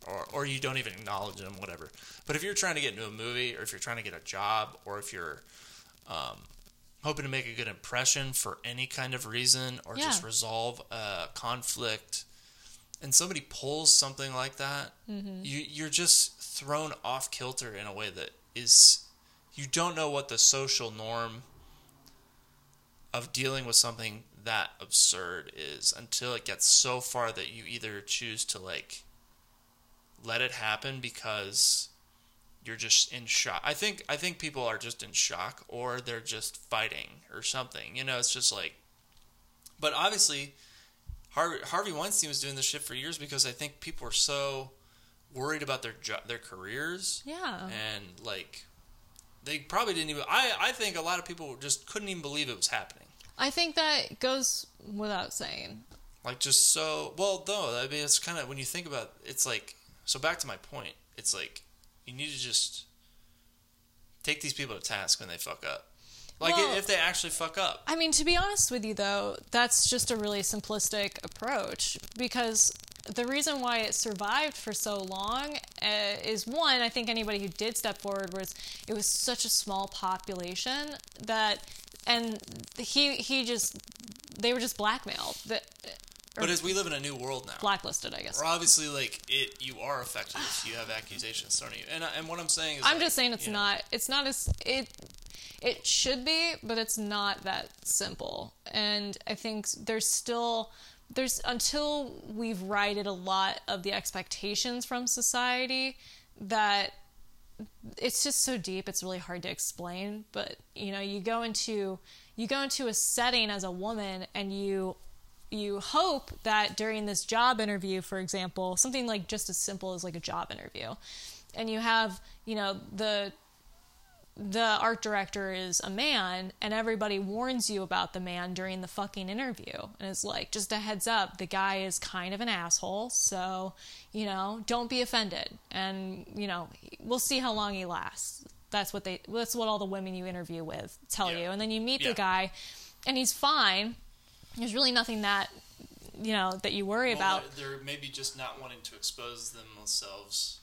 or or you don't even acknowledge them, whatever. But if you're trying to get into a movie, or if you're trying to get a job, or if you're um, hoping to make a good impression for any kind of reason, or just resolve a conflict, and somebody pulls something like that, you you're just thrown off kilter in a way that is you don't know what the social norm of dealing with something that absurd is until it gets so far that you either choose to like let it happen because you're just in shock. I think I think people are just in shock or they're just fighting or something. You know, it's just like but obviously Harvey, Harvey Weinstein was doing this shit for years because I think people were so worried about their jo- their careers Yeah. and like they probably didn't even I I think a lot of people just couldn't even believe it was happening. I think that goes without saying. Like just so well though, I mean it's kind of when you think about it's like so back to my point. It's like you need to just take these people to task when they fuck up. Like Well- if they actually fuck up. I mean, to be honest with you, though, that's just a really simplistic approach because the reason why it survived for so long uh, is one, I think anybody who did step forward was it was such a small population that, and he he just they were just blackmailed that But as we live in a new world now. blacklisted, I guess. Or obviously, like it, you are affected if you have accusations thrown at you. And and what I'm saying is, I'm like, just saying it's you know, not it's not as it it should be, but it's not that simple. And I think there's still there's until we've righted a lot of the expectations from society that it's just so deep it's really hard to explain but you know you go into you go into a setting as a woman and you you hope that during this job interview for example something like just as simple as like a job interview and you have you know the the art director is a man and everybody warns you about the man during the fucking interview and it's like just a heads up the guy is kind of an asshole so you know don't be offended and you know we'll see how long he lasts that's what they that's what all the women you interview with tell Yeah. you and then you meet Yeah. the guy and he's fine there's really nothing that you know that you worry well, about They're, maybe just not wanting to expose themselves.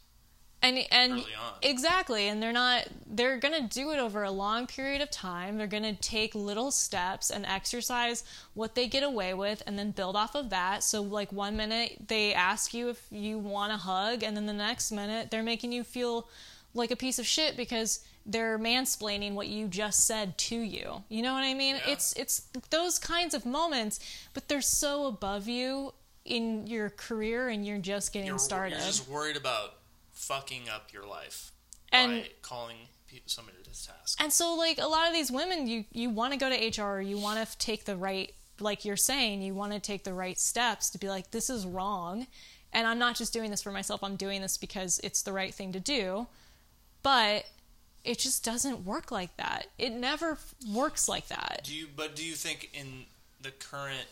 and and early on. exactly and they're not they're going to do it over a long period of time they're going to take little steps and exercise what they get away with and then build off of that so like one minute they ask you if you want a hug and then the next minute they're making you feel like a piece of shit because they're mansplaining what you just said to you you know what i mean Yeah. it's it's those kinds of moments but they're so above you in your career and you're just getting You're, started you're just worried about fucking up your life And- by calling somebody to task. And so, like a lot of these women, you you want to go to HR, you want to take the right, like you're saying, you want to take the right steps to be like, this is wrong, and I'm not just doing this for myself. I'm doing this because it's the right thing to do. But it just doesn't work like that. It never f- works like that. Do you? But do you think in the current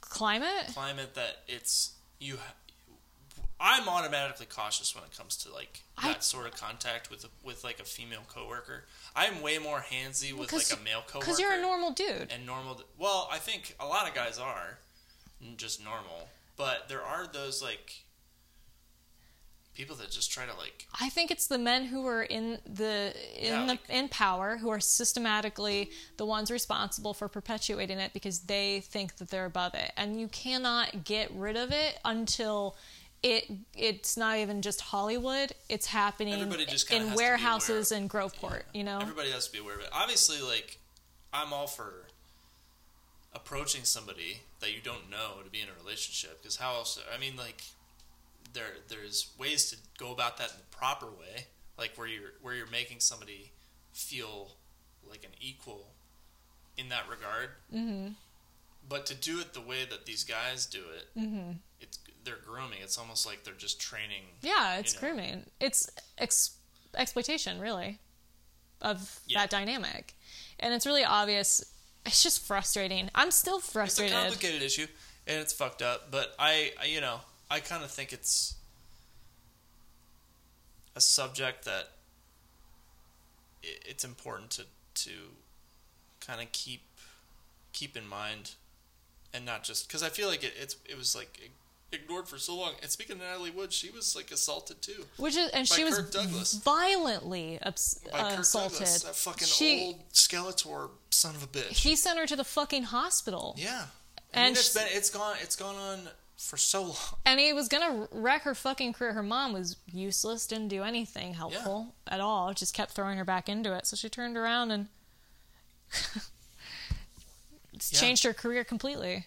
Climate. climate that it's you? I'm automatically cautious when it comes to like I- that sort of contact with with like a female coworker. I'm way more handsy with like a male coworker. Because you're a normal dude. and normal. Well, I think a lot of guys are just normal, but there are those like people that just try to like I think it's the men who are in the in Yeah, the like- in power who are systematically the ones responsible for perpetuating it because they think that they're above it, and you cannot get rid of it until it it's not even just Hollywood; it's happening in has to be aware warehouses in Groveport. You know, everybody has to be aware of it. Obviously, like I'm all for approaching somebody that you don't know to be in a relationship because how else? I mean, like there there's ways to go about that in the proper way, like where you're where you're making somebody feel like an equal in that regard. Mm-hmm. But to do it the way that these guys do it, mm-hmm. it's they're grooming. It's almost like they're just training. yeah, it's know. grooming. It's ex- exploitation, really, of Yeah. that dynamic, and it's really obvious. It's just frustrating. I'm still frustrated. It's a complicated issue, and it's fucked up. But I, I you know, I kind of think it's a subject that it's important to to kind of keep keep in mind, and not just because I feel like it, it's it was like ignored for so long. And speaking of Natalie Wood, she was like assaulted too. Which is, and By she was Douglas. violently By uh, Kirk assaulted. Douglas, that fucking She- old Skeletor son of a bitch. He sent her to the fucking hospital, yeah, I And mean, it's sh- been it's gone it's gone on for so long. and he was gonna wreck her fucking career. Her mom was useless, didn't do anything helpful at all. Just kept throwing her back into it. So she turned around and it's Yeah. changed her career completely.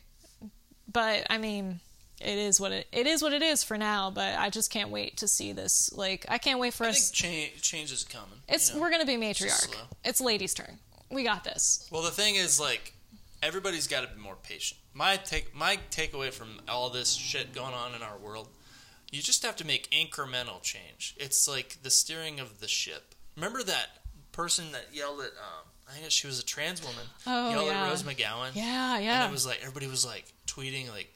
But I mean, it is what it it is what it is for now. But I just can't wait to see this. Like I can't wait for I us. think change change is coming. It's you know? we're gonna be matriarch. slow. It's ladies' turn. We got this. Well, the thing is, like, everybody's got to be more patient. My take, my takeaway from all this shit going on in our world, you just have to make incremental change. It's like the steering of the ship. Remember that person that yelled at? Um, I think she was a trans woman. Oh, yelled yeah. at Rose McGowan. Yeah, yeah. And it was like everybody was like tweeting like,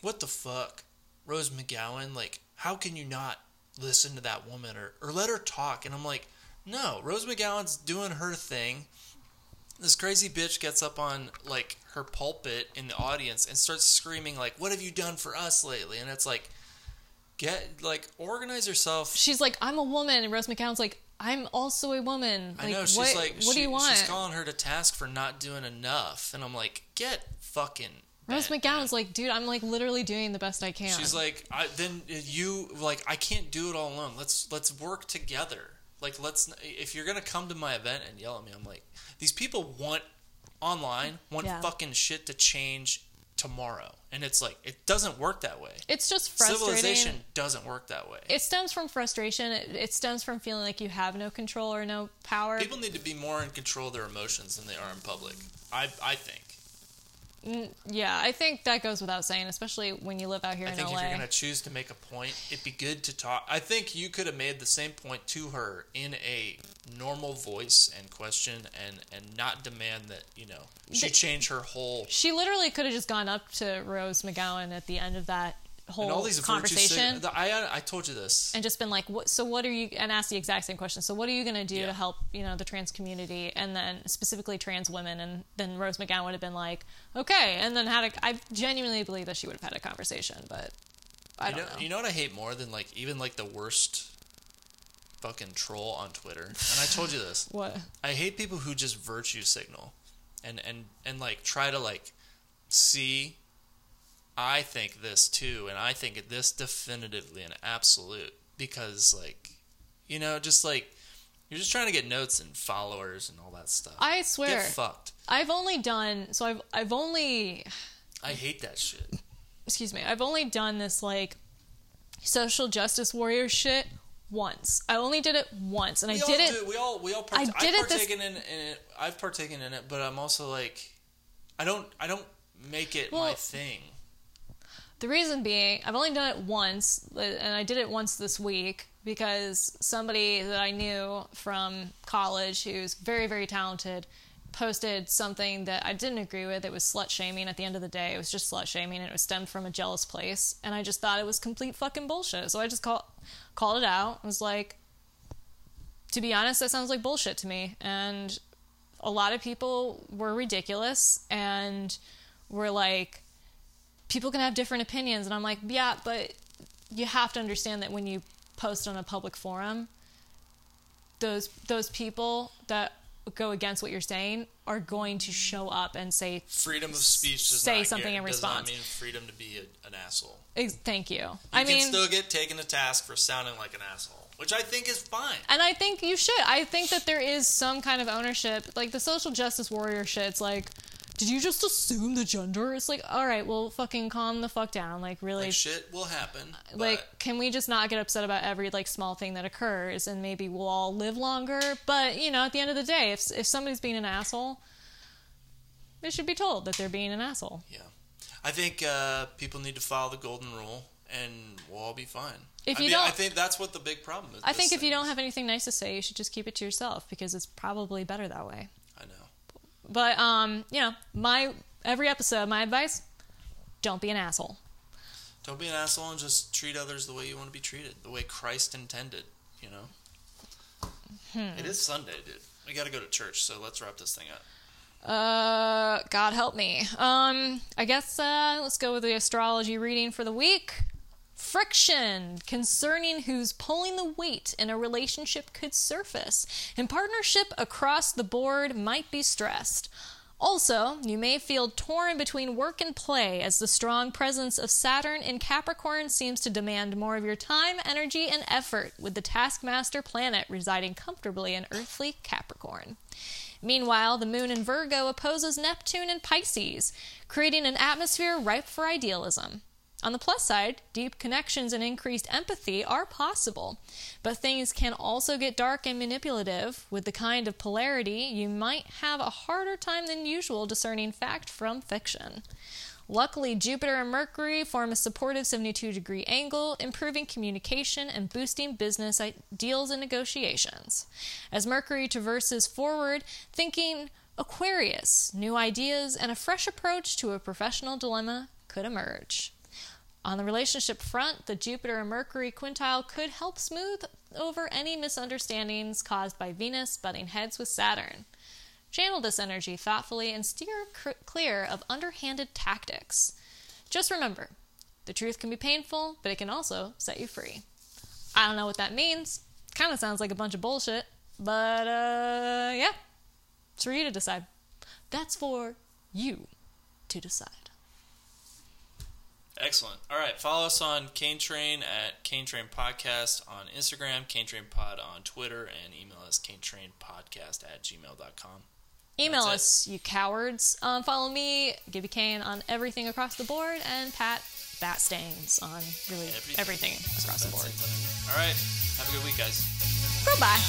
"What the fuck, Rose McGowan? Like, how can you not listen to that woman or or let her talk?" And I'm like, "No, Rose McGowan's doing her thing." This crazy bitch gets up on like her pulpit in the audience and starts screaming like, "What have you done for us lately?" And it's like, get like organize yourself. She's like, I'm a woman, and Rose McGowan's like, I'm also a woman. Like, I know she's what, like, what she- do you want? She's calling her to task for not doing enough, and I'm like, get fucking. Rose bent, McGowan's man. like, dude, I'm like literally doing the best I can. She's like, I, then uh, you like, I can't do it all alone. Let's let's work together. Like, let's if you're gonna come to my event and yell at me, I'm like, these people want online want Yeah. fucking shit to change tomorrow, and it's like it doesn't work that way. it's just frustrating. Civilization doesn't work that way. It stems from frustration. It, it stems from feeling like you have no control or no power. People need to be more in control of their emotions than they are in public. I I think. Mm, yeah, I think that goes without saying, especially when you live out here I in think LA. if you're gonna choose to make a point, it'd be good to talk. I think you could have made the same point to her in a normal voice and question, and and not demand that you know she The- change her whole she literally could have just gone up to Rose McGowan at the end of that whole and all these conversation. sig- I I told you this. and just been like, what, so what are you, and asked the exact same question. So what are you going to do Yeah. to help, you know, the trans community and then specifically trans women? And then Rose McGowan would have been like, okay. And then had a, I genuinely believe that she would have had a conversation, but I you don't know, know. you know what I hate more than like even like the worst fucking troll on Twitter. And I told you this. what? I hate people who just virtue signal and and and like try to like see I think this too and I think this definitively and absolute because like you know just like you're just trying to get notes and followers and all that stuff. I swear, Get fucked. I've only done, so I've, I've only, I hate that shit. excuse me, I've only done this like social justice warrior shit once. I only did it once and We I did it. do, we all we all I part- did I've it this- in, in it. I've partaken in it, but I'm also like I don't I don't make it my thing. The reason being, I've only done it once, uh, and I did it once this week because somebody that I knew from college who's very, very talented posted something that I didn't agree with. It was slut shaming at the end of the day. It was just slut shaming, and it was stemmed from a jealous place. And I just thought it was complete fucking bullshit. So I just call, called it out. I was like, to be honest, that sounds like bullshit to me. And a lot of people were ridiculous and were like, people can have different opinions. And i'm like yeah but you have to understand that when you post on a public forum those those people that go against what you're saying are going to show up and say Freedom of speech does Say not something guar- in does not mean freedom to be a, an asshole. "Ex- thank you, You i can mean still get taken to task for sounding like an asshole, which I think is fine. and i think you should. I think that there is some kind of ownership. Like the social justice warrior shit it's like did you just assume the gender it's like all right well fucking calm the fuck down like really Like shit will happen. But like can we just not get upset about every like small thing that occurs and maybe we'll all live longer but you know at the end of the day if if somebody's being an asshole they should be told that they're being an asshole yeah, I think uh, people need to follow the golden rule, and we'll all be fine. If I you mean, don't- I think that's what the big problem is. i think if you don't have anything nice to say you should just keep it to yourself because it's probably better that way I. but um you know my every episode my advice don't be an asshole Don't be an asshole and just treat others the way you want to be treated, the way Christ intended. You know. Hmm. It is Sunday, dude. We got to go to church, so let's wrap this thing up. Uh, God help me. Um, I guess uh, let's go with the astrology reading for the week. Friction concerning who's pulling the weight in a relationship could surface, and partnership across the board might be stressed. Also, you may feel torn between work and play as the strong presence of Saturn in Capricorn seems to demand more of your time, energy, and effort, with the taskmaster planet residing comfortably in earthly Capricorn. Meanwhile, the moon in Virgo opposes Neptune in Pisces, creating an atmosphere ripe for idealism. On the plus side, deep connections and increased empathy are possible, but things can also get dark and manipulative. With the kind of polarity, you might have a harder time than usual discerning fact from fiction. Luckily, Jupiter and Mercury form a supportive 72 degree angle, improving communication and boosting business deals and negotiations. As Mercury traverses forward, thinking Aquarius, new ideas and a fresh approach to a professional dilemma could emerge. On the relationship front, the Jupiter and Mercury quintile could help smooth over any misunderstandings caused by Venus butting heads with Saturn. Channel this energy thoughtfully and steer clear of underhanded tactics. Just remember, the truth can be painful, but it can also set you free. I don't know what that means. Kind of sounds like a bunch of bullshit, but uh, yeah, it's for you to decide. That's for you to decide. Excellent. All right. Follow us on Cane Train at Cane Train Podcast on Instagram, Cane Train Pod on Twitter, and email us Cane Train Podcast at gmail.com. Email That's us, it. you cowards. Um, follow me, Gibby Kane, on everything across the board, and Pat Bat Stains on really everything, everything across the board. All right. Have a good week, guys. Goodbye.